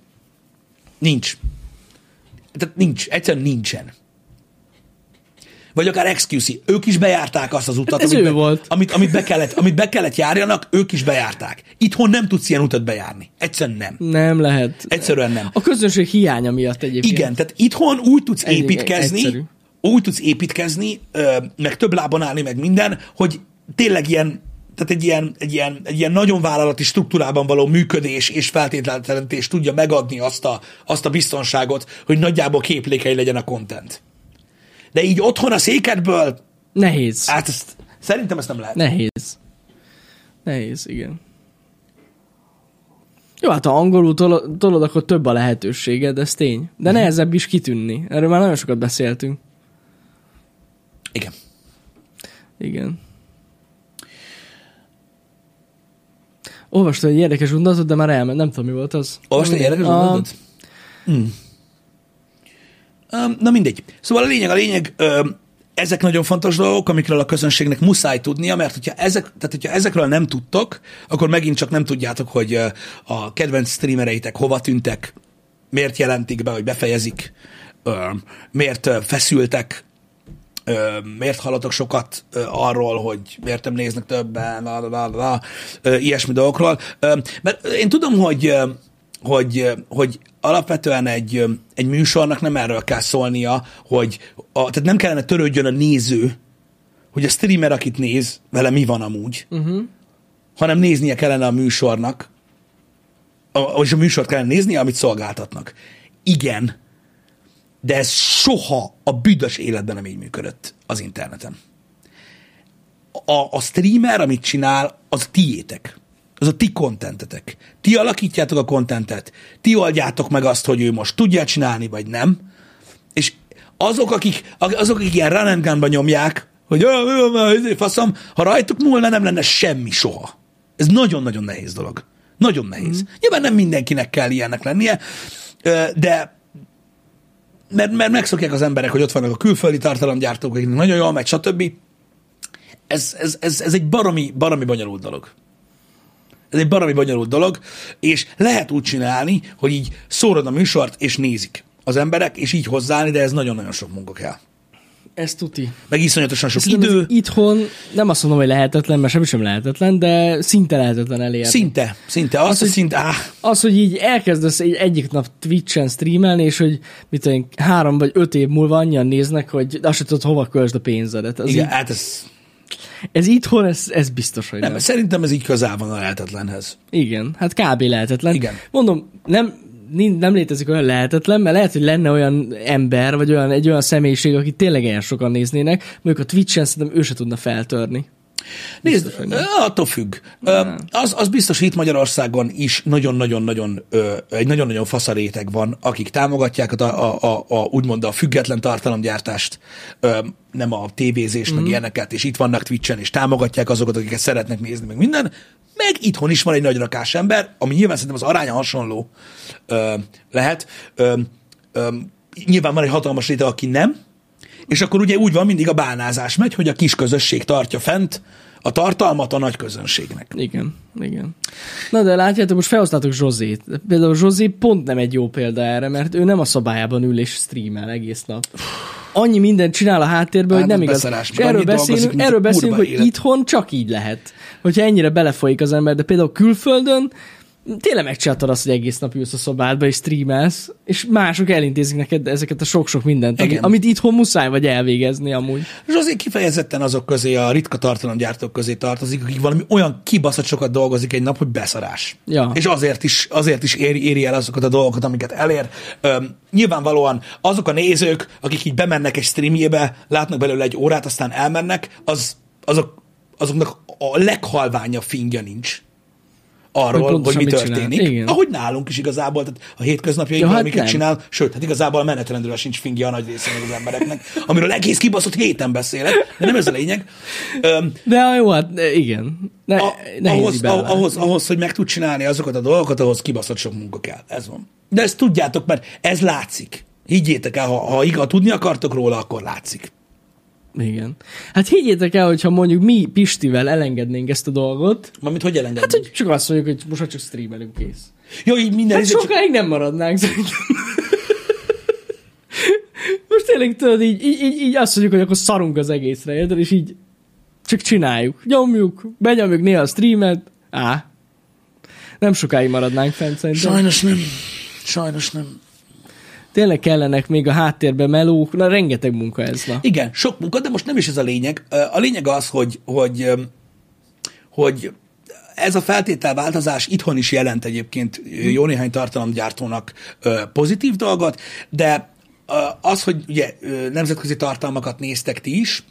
Nincs. Tehát nincs. Egyszerűen nincsen. Vagy akár XQC. Ők is bejárták azt az utat, Hát amit, be, volt. Amit, amit, be kellett, amit be kellett járjanak, ők is bejárták. Itthon nem tudsz ilyen utat bejárni. Egyszerűen nem. Nem lehet. Egyszerűen nem. A közönség hiánya miatt egyébként. Igen, tehát itthon úgy tudsz Ennyi- építkezni, egyszerű. úgy tudsz építkezni, meg több lábon állni, meg minden, hogy tényleg ilyen tehát egy ilyen, egy, ilyen, egy ilyen nagyon vállalati struktúrában való működés és feltétlentelentés tudja megadni azt a, azt a biztonságot, hogy nagyjából képlékei legyen a content. De így otthon a székedből, Nehéz. hát ezt, szerintem ezt nem lehet. Nehéz. Nehéz, igen. Jó, hát ha angolul tolod, tolod, akkor több a lehetőséged, ez tény. De nehezebb is kitűnni. Erről már nagyon sokat beszéltünk. Igen. Igen. Olvastam egy érdekes mondatot, de már elment. Nem tudom, mi volt az. Olvastad egy érdekes A- mondatot? Hmm. Um, na mindegy. Szóval a lényeg, a lényeg, um, ezek nagyon fontos dolgok, amikről a közönségnek muszáj tudnia, mert hogyha, ezek, tehát hogyha ezekről nem tudtok, akkor megint csak nem tudjátok, hogy a kedvenc streamereitek hova tűntek, miért jelentik be, hogy befejezik, miért feszültek, ö, miért hallatok sokat ö, arról, hogy miért nem néznek többen, la, la, la, la, ilyesmi dolgokról. Ö, mert én tudom, hogy hogy, hogy alapvetően egy, egy műsornak nem erről kell szólnia, hogy a, tehát nem kellene törődjön a néző, hogy a streamer, akit néz, vele mi van amúgy, uh-huh. hanem néznie kellene a műsornak, a, és a műsort kellene néznie, amit szolgáltatnak. Igen, de ez soha a büdös életben nem így működött az interneten. A, a streamer, amit csinál, az tiétek. Az a ti kontentetek. Ti alakítjátok a kontentet. Ti oldjátok meg azt, hogy ő most tudja csinálni, vagy nem. És azok, akik, azok, akik ilyen run and nyomják, hogy "Ö, mi van már, izé, faszom, ha rajtuk múlna, nem lenne semmi soha. Ez nagyon-nagyon nehéz dolog. Nagyon nehéz. Mm. Nyilván nem mindenkinek kell ilyennek lennie, de mert, mert megszokják az emberek, hogy ott vannak a külföldi tartalomgyártók, akiknek nagyon jól megy, stb. Ez, ez, ez, ez egy baromi, baromi bonyolult dolog. Ez egy baromi bonyolult dolog, és lehet úgy csinálni, hogy így szórod a műsort, és nézik az emberek, és így hozzáállni, de ez nagyon-nagyon sok munka kell. Ez tuti. Meg iszonyatosan sok Szerintem idő, Itthon nem azt mondom, hogy lehetetlen, mert semmi sem lehetetlen, de szinte lehetetlen elérni. szinte, szinte, azt, Az, hogy szinte, áh, Az, hogy így elkezdesz egy egyik nap Twitch-en streamelni, és hogy mit tudom, három vagy öt év múlva annyian néznek, hogy azt sem tudod, hova költsd a pénzedet. Az igen, így, hát ez, ez itthon, ez, ez biztos, hogy nem. nem, szerintem ez így közel van a lehetetlenhez. Igen, hát kb. lehetetlen. Igen. Mondom, nem, nem létezik olyan lehetetlen, mert lehet, hogy lenne olyan ember, vagy olyan, egy olyan személyiség, aki tényleg ilyen sokan néznének, mondjuk a Twitch-en szerintem ő se tudna feltörni. Nézd, ö, attól függ. Ö, Az, az biztos, hogy itt Magyarországon is nagyon-nagyon-nagyon, egy nagyon-nagyon fasz a réteg van, akik támogatják a, a, a, a úgymond a független tartalomgyártást, ö, nem a tévézést, meg ilyeneket, és itt vannak Twitch-en, és támogatják azokat, akiket szeretnek nézni, meg minden. Meg itthon is van egy nagy rakás ember, ami nyilván szerintem az aránya hasonló ö, lehet. Ö, ö, nyilván van egy hatalmas réteg, aki nem, és akkor ugye úgy van, mindig a bánázás megy, hogy a kis közösség tartja fent a tartalmat a nagy közönségnek. Igen, igen. Na de látjátok, most felhoztátok Zsozét. Például Zsozé pont nem egy jó példa erre, mert ő nem a szabályában ül és streamel egész nap. Annyi mindent csinál a háttérben, Hát hogy nem igaz. beszarás, És erről beszélünk, erről beszélünk hogy élet. itthon csak így lehet. Hogyha ennyire belefolyik az ember, de például külföldön tényleg megcsináltad azt, hogy egész nap ülsz a szobádba és streamelsz, és mások elintézik neked ezeket a sok-sok mindent, ami, amit itthon muszáj vagy elvégezni amúgy. Zsozé kifejezetten azok közé, a ritka tartalomgyártók közé tartozik, akik valami olyan kibaszott sokat dolgozik egy nap, hogy beszarás. Ja. És azért is, azért is éri, éri el azokat a dolgokat, amiket elér. Öm, nyilvánvalóan azok a nézők, akik így bemennek egy streamjébe, látnak belőle egy órát, aztán elmennek, az, azok, azoknak a leghalványabb fingja nincs arról, Hogy hogy, mi történik. Igen. Ahogy nálunk is igazából, tehát a hétköznapjainkban, Ja, hát amiket nem. csinál, sőt, hát igazából a menetrendről sincs fingja a nagy részének az embereknek, amiről egész kibaszott héten beszélek, de nem ez a lényeg. Öm, De jó, hát igen. Ne, a, ahhoz, így bele. ah, ahhoz, ahhoz, hogy meg tud csinálni azokat a dolgokat, ahhoz kibaszott sok munka kell. Ez van. De ezt tudjátok, mert ez látszik. Higgyétek el, ha, ha, ha tudni akartok róla, akkor látszik. Igen. Hát higgyétek el, hogyha mondjuk mi Pistivel elengednénk ezt a dolgot, Mármint hogy elengedni? hát hogy csak azt mondjuk, hogy most csak streamelünk kész. Jó, így minden... Hát izé csak- sokáig nem maradnánk szerintem. Most tényleg tudod, így, így, így, így azt mondjuk, hogy akkor szarunk az egészre, érted? És így csak csináljuk. Nyomjuk, benyomjuk néha a streamet. Á. Nem sokáig maradnánk fent szerintem. Sajnos nem. Sajnos nem. Tényleg kellenek még a háttérben melók, na rengeteg munka ez. Na. Igen, sok munka, de most nem is ez a lényeg. A lényeg az, hogy, hogy, hogy ez a feltételváltozás itthon is jelent egyébként jó néhány tartalomgyártónak pozitív dolgot, de az, hogy ugye nemzetközi tartalmakat néztek ti is,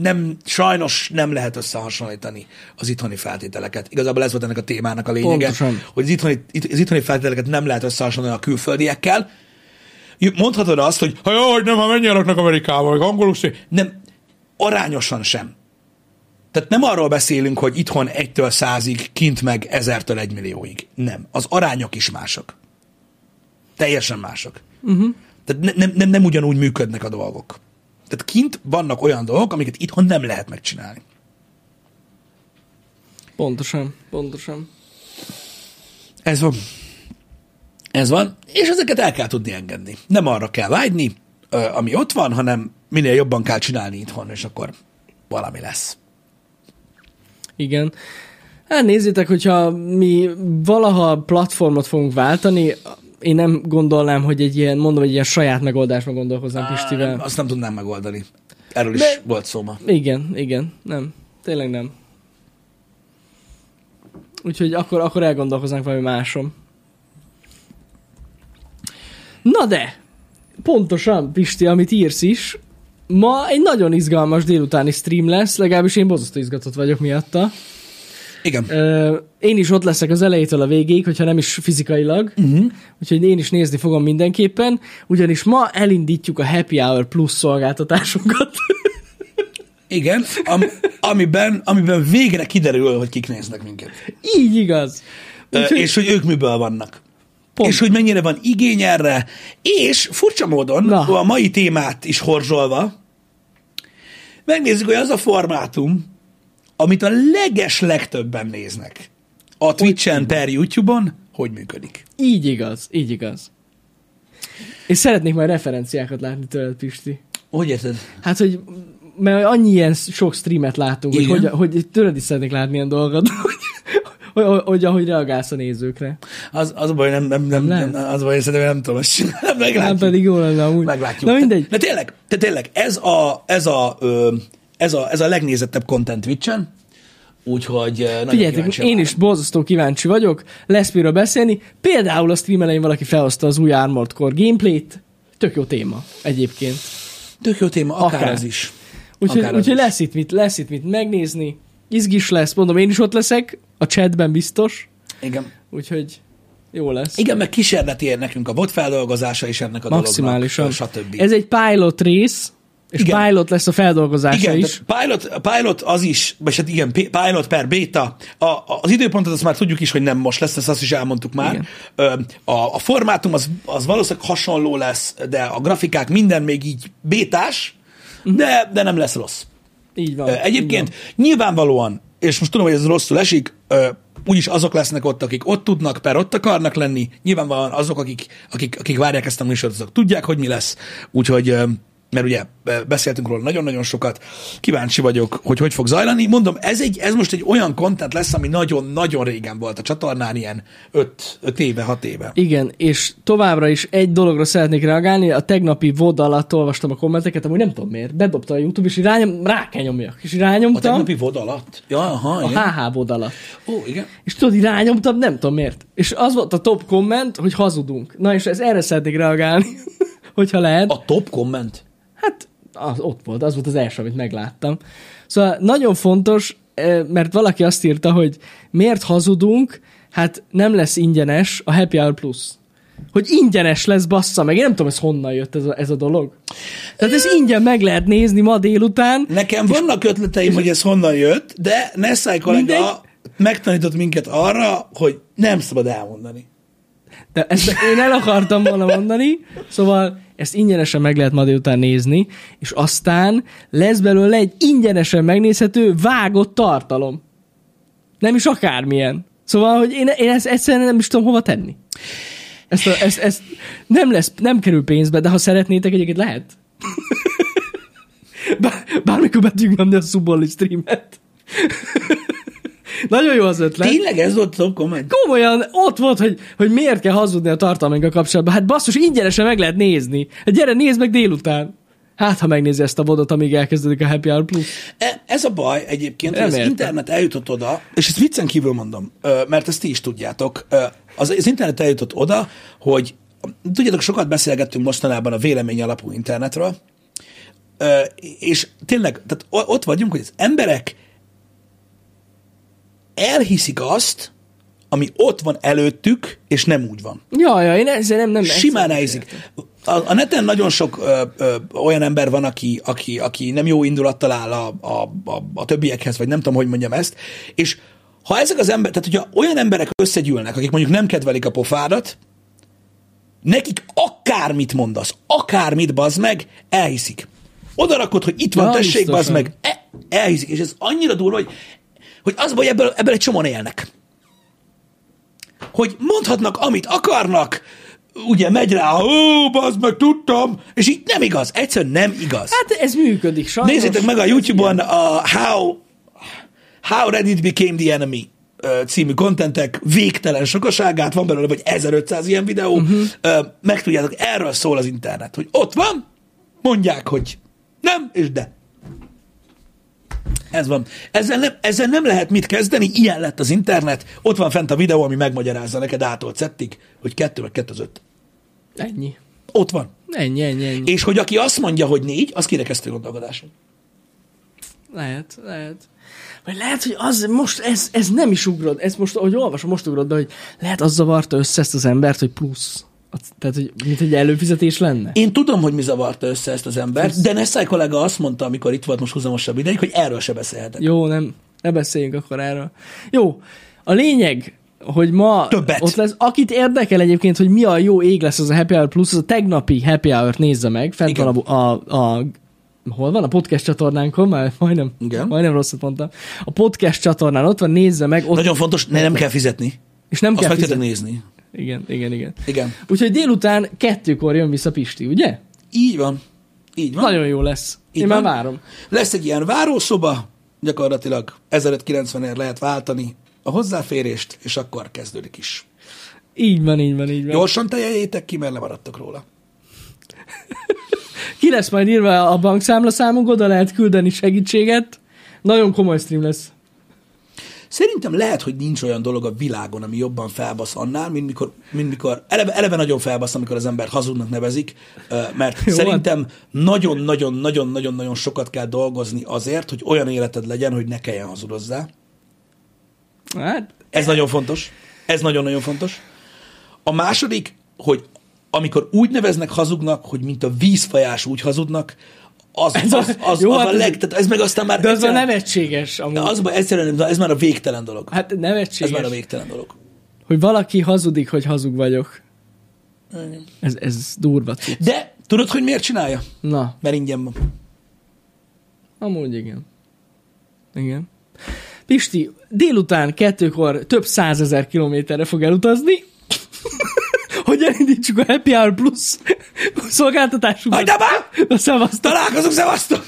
nem, sajnos nem lehet összehasonlítani az itthoni feltételeket. Igazából ez volt ennek a témának a lényege, Pontosan. hogy az itthoni, itt- az itthoni feltételeket nem lehet összehasonlítani a külföldiekkel. Mondhatod azt, hogy ha jó, hogy nem, ha mennyire raknak Amerikába, meg angolul szé-" Nem, arányosan sem. Tehát nem arról beszélünk, hogy itthon egytől százig, kint meg ezertől egy millióig. Nem. Az arányok is mások. Teljesen mások. Uh-huh. Tehát ne, nem, nem, nem ugyanúgy működnek a dolgok. Tehát kint vannak olyan dolgok, amiket itthon nem lehet megcsinálni. Pontosan, pontosan. Ez van. Ez van, és ezeket el kell tudni engedni. Nem arra kell vágyni, ami ott van, hanem minél jobban kell csinálni itthon, és akkor valami lesz. Igen. Hát nézzétek, hogyha mi valaha platformot fogunk váltani, én nem gondolnám, hogy egy ilyen, mondom, egy ilyen saját megoldásra gondolkoznánk Pistivel. Azt nem tudnám megoldani. Erről is De- volt szó ma. Igen, igen, nem. Tényleg nem. Úgyhogy akkor, akkor elgondolkoznánk valami máson. Na de, pontosan, Pisti, amit írsz is, ma egy nagyon izgalmas délutáni stream lesz, legalábbis én borzasztó izgatott vagyok miatta. Igen. Ö, én is ott leszek az elejétől a végéig, hogyha nem is fizikailag, uh-huh. úgyhogy én is nézni fogom mindenképpen, ugyanis ma elindítjuk a Happy Hour Plus szolgáltatásunkat. Igen, am, amiben, amiben végre kiderül, hogy kik néznek minket. Így igaz. Úgyhogy- és hogy ők miből vannak. Pont. És hogy mennyire van igény erre, és furcsa módon Na. a mai témát is horzsolva, megnézzük, hogy az a formátum, amit a leges legtöbben néznek a Twitch-en per YouTube-on, hogy működik. Így igaz, így igaz. És szeretnék majd referenciákat látni tőled, Pisti. Hogy érted? Hát, hogy mert annyi ilyen sok streamet látunk, hogy, Igen. hogy, hogy tőled is szeretnék látni ilyen dolgot, hogy, hogy, hogy, hogy ahogy reagálsz a nézőkre. Az, az a baj, nem, nem, nem, lehet? nem, az a baj, szerintem nem tudom, ezt csinálni. Nem meglátjuk. pedig jó lenne amúgy. Meglátjuk. Na mindegy. De tényleg, de tényleg, ez a, ez a, ö, ez a, ez a legnézettebb content Twitch-en, úgyhogy ö, nagyon Figyeljetek, én is borzasztó kíváncsi vagyok, lesz miről beszélni. Például a stream elején valaki felhozta az új Armored Core gameplayt. Tök jó téma egyébként. Tök jó téma, akár, Akár. az is. Úgyhogy, úgyhogy lesz, itt mit, lesz itt mit megnézni. Izgis lesz, mondom, én is ott leszek, a chatben biztos. Igen. Úgyhogy jó lesz. Igen, meg kísérleti ér nekünk a bot feldolgozása is ennek a Maximálisan. dolognak, stb. Ez egy pilot rész, és Igen. pilot lesz a feldolgozása igen, is. pilot, pilot az is, vagy hát igen, pi- pilot per beta. A, az időpontot azt már tudjuk is, hogy nem most lesz, ezt azt is elmondtuk már. Igen. A, a formátum az, az valószínűleg hasonló lesz, de a grafikák minden még így bétás, de, de nem lesz rossz. Így van. Ö, így Egyébként van. nyilvánvalóan, és most tudom, hogy ez rosszul esik, úgyis azok lesznek ott, akik ott tudnak, per ott akarnak lenni. Nyilvánvalóan azok, akik, akik, akik várják ezt a műsort, azok tudják, hogy mi lesz. Úgyhogy, mert ugye beszéltünk róla nagyon-nagyon sokat, kíváncsi vagyok, hogy hogy fog zajlani. Mondom, ez, egy, ez most egy olyan content lesz, ami nagyon-nagyon régen volt a csatornán, ilyen 5, 5 éve, 6 éve. Igen, és továbbra is egy dologra szeretnék reagálni, a tegnapi VOD alatt olvastam a kommenteket, amúgy nem tudom miért, bedobta a YouTube, és irányom, rá kell nyomjak, és A irányomtam tegnapi VOD alatt? Ja, aha, a igen. HH VOD alatt. Ó, igen. És tudod, irányomtam, nem tudom miért. És az volt a top komment, hogy hazudunk. Na és ez erre szeretnék reagálni, hogyha lehet. A top komment? Hát az ott volt, az volt az első, amit megláttam. Szóval nagyon fontos, eh, mert valaki azt írta, hogy miért hazudunk, hát nem lesz ingyenes a Happy Hour Plus. Hogy ingyenes lesz, bassza meg. Én nem tudom, ez honnan jött ez a, ez a dolog. Tehát ez ingyen meg lehet nézni ma délután. Nekem vannak ötleteim, hogy ez honnan jött, de Nessai kollega Mindegy. megtanított minket arra, hogy nem szabad elmondani. De ezt én el akartam volna mondani, szóval ezt ingyenesen meg lehet ma délután nézni, és aztán lesz belőle egy ingyenesen megnézhető vágott tartalom. Nem is akármilyen. Szóval, hogy én, én ezt egyszerűen nem is tudom hova tenni. Ezt, a, ezt, ezt nem lesz, nem kerül pénzbe, de ha szeretnétek, egyébként lehet. Bár, bármikor be tudjuk a Suboli streamet. Nagyon jó az ötlet. Tényleg ez volt a komment? Komolyan ott volt, hogy, hogy miért kell hazudni a tartalminkkal kapcsolatban. Hát basszus, ingyenesen meg lehet nézni. Hát gyere, nézd meg délután. Hát, ha megnézi ezt a vodot, amíg elkezdődik a Happy Hour Plus. E- Ez a baj egyébként, hogy az internet eljutott oda, és ezt viccen kívül mondom, mert ezt ti is tudjátok, az, az internet eljutott oda, hogy tudjátok, sokat beszélgettünk mostanában a vélemény alapú internetről, és tényleg, tehát ott vagyunk, hogy az emberek elhiszik azt, ami ott van előttük, és nem úgy van. Ja, ja, én ezzel nem... nem Simán elhiszik. A, a neten nagyon sok ö, ö, olyan ember van, aki, aki, aki nem jó indulattal áll a, a, a, a többiekhez, vagy nem tudom, hogy mondjam ezt, és ha ezek az emberek, tehát hogyha olyan emberek összegyűlnek, akik mondjuk nem kedvelik a pofádat, nekik akármit mondasz, akármit bazd meg, elhiszik. Oda rakod, hogy itt van, Ja, tessék, bazd biztosan. meg, e, elhiszik. És ez annyira durva, hogy, hogy az baj, ebből, ebből egy csomóan élnek hogy mondhatnak, amit akarnak, ugye megy rá, ó, bazd meg, tudtam, és így nem igaz, egyszerűen nem igaz. Hát ez működik, sajnos. Nézzétek meg a YouTube-on a How, How Reddit Became the Enemy című kontentek végtelen sokaságát, van belőle vagy 1500 ilyen videó, uh-huh. meg tudjátok, erről szól az internet, hogy ott van, mondják, hogy nem, és de. Ez van. Ezzel nem, ezzel nem lehet mit kezdeni, ilyen lett az internet, ott van fent a videó, ami megmagyarázza neked ától szettig, hogy kettő vagy kettő az öt. Ennyi. Ott van. Ennyi, ennyi, ennyi. És hogy aki azt mondja, hogy négy, az kirekesztő gondolkodású. Lehet, lehet. Vagy lehet, hogy az most, ez, ez nem is ugrod, ez most, ahogy olvasom, most ugrod be, hogy lehet az zavarta össze ezt az embert, hogy plusz. Tehát, hogy mint egy előfizetés lenne. Én tudom, hogy mi zavarta össze ezt az embert, de Nessai kollega azt mondta, amikor itt volt most húzamosabb ideig, hogy erről se beszélhetek. Jó, nem, ne beszéljünk akkor erről. Jó, a lényeg, hogy ma Többet. ott lesz, akit érdekel egyébként, hogy mi a jó ég lesz az a Happy Hour Plus, az a tegnapi Happy Hour-t nézze meg, fent Igen. van a, a, a hol van? A podcast csatornánkon, már majdnem, Igen. majdnem rosszat mondtam. A podcast csatornán ott van, nézze meg, ott, Nagyon fontos, ne, nem kell fizetni. és nem Azt kell meg fizetni. nézni. Igen, igen, igen. Igen. Úgyhogy délután kettőkor jön vissza Pisti, ugye? Így van. Így van. Nagyon jó lesz. Így Én van. már várom. Lesz egy ilyen várószoba, gyakorlatilag 1590-ért lehet váltani a hozzáférést, és akkor kezdődik is. Így van, így van, így van. Gyorsan tejeljétek ki, mert lemaradtok róla. Ki lesz majd írva a bankszámla számunk, oda lehet küldeni segítséget. Nagyon komoly stream lesz. Szerintem lehet, hogy nincs olyan dolog a világon, ami jobban felbasz annál, mint mikor, mint mikor eleve, eleve nagyon felbasz, amikor az ember hazudnak nevezik, mert Jó, szerintem nagyon-nagyon-nagyon-nagyon-nagyon sokat kell dolgozni azért, hogy olyan életed legyen, hogy ne kelljen hazudozzá. Hát, Ez nagyon fontos. Ez nagyon-nagyon fontos. A második, hogy amikor úgy neveznek hazugnak, hogy mint a vízfajás úgy hazudnak, az, Ez az, az, jó, az hát a ez- leg, tehát ez meg aztán már de az a nevetséges amúgy. az, baj, egyszerűen, ez már a végtelen dolog. Hát Ez nevetséges, már a végtelen dolog. hogy valaki hazudik, hogy hazug vagyok. Ez, ez durva. cucc. De tudod, hogy miért csinálja? Na, Mert ingyen van. amúgy igen. Igen. Pisti, délután kettőkor több százezer kilométerre fog elutazni, hogy elindítsuk a Happy Hour Plus szolgáltatásunkat. Hagyjál már! Na, szevasztok! Találkozunk, szevasztok!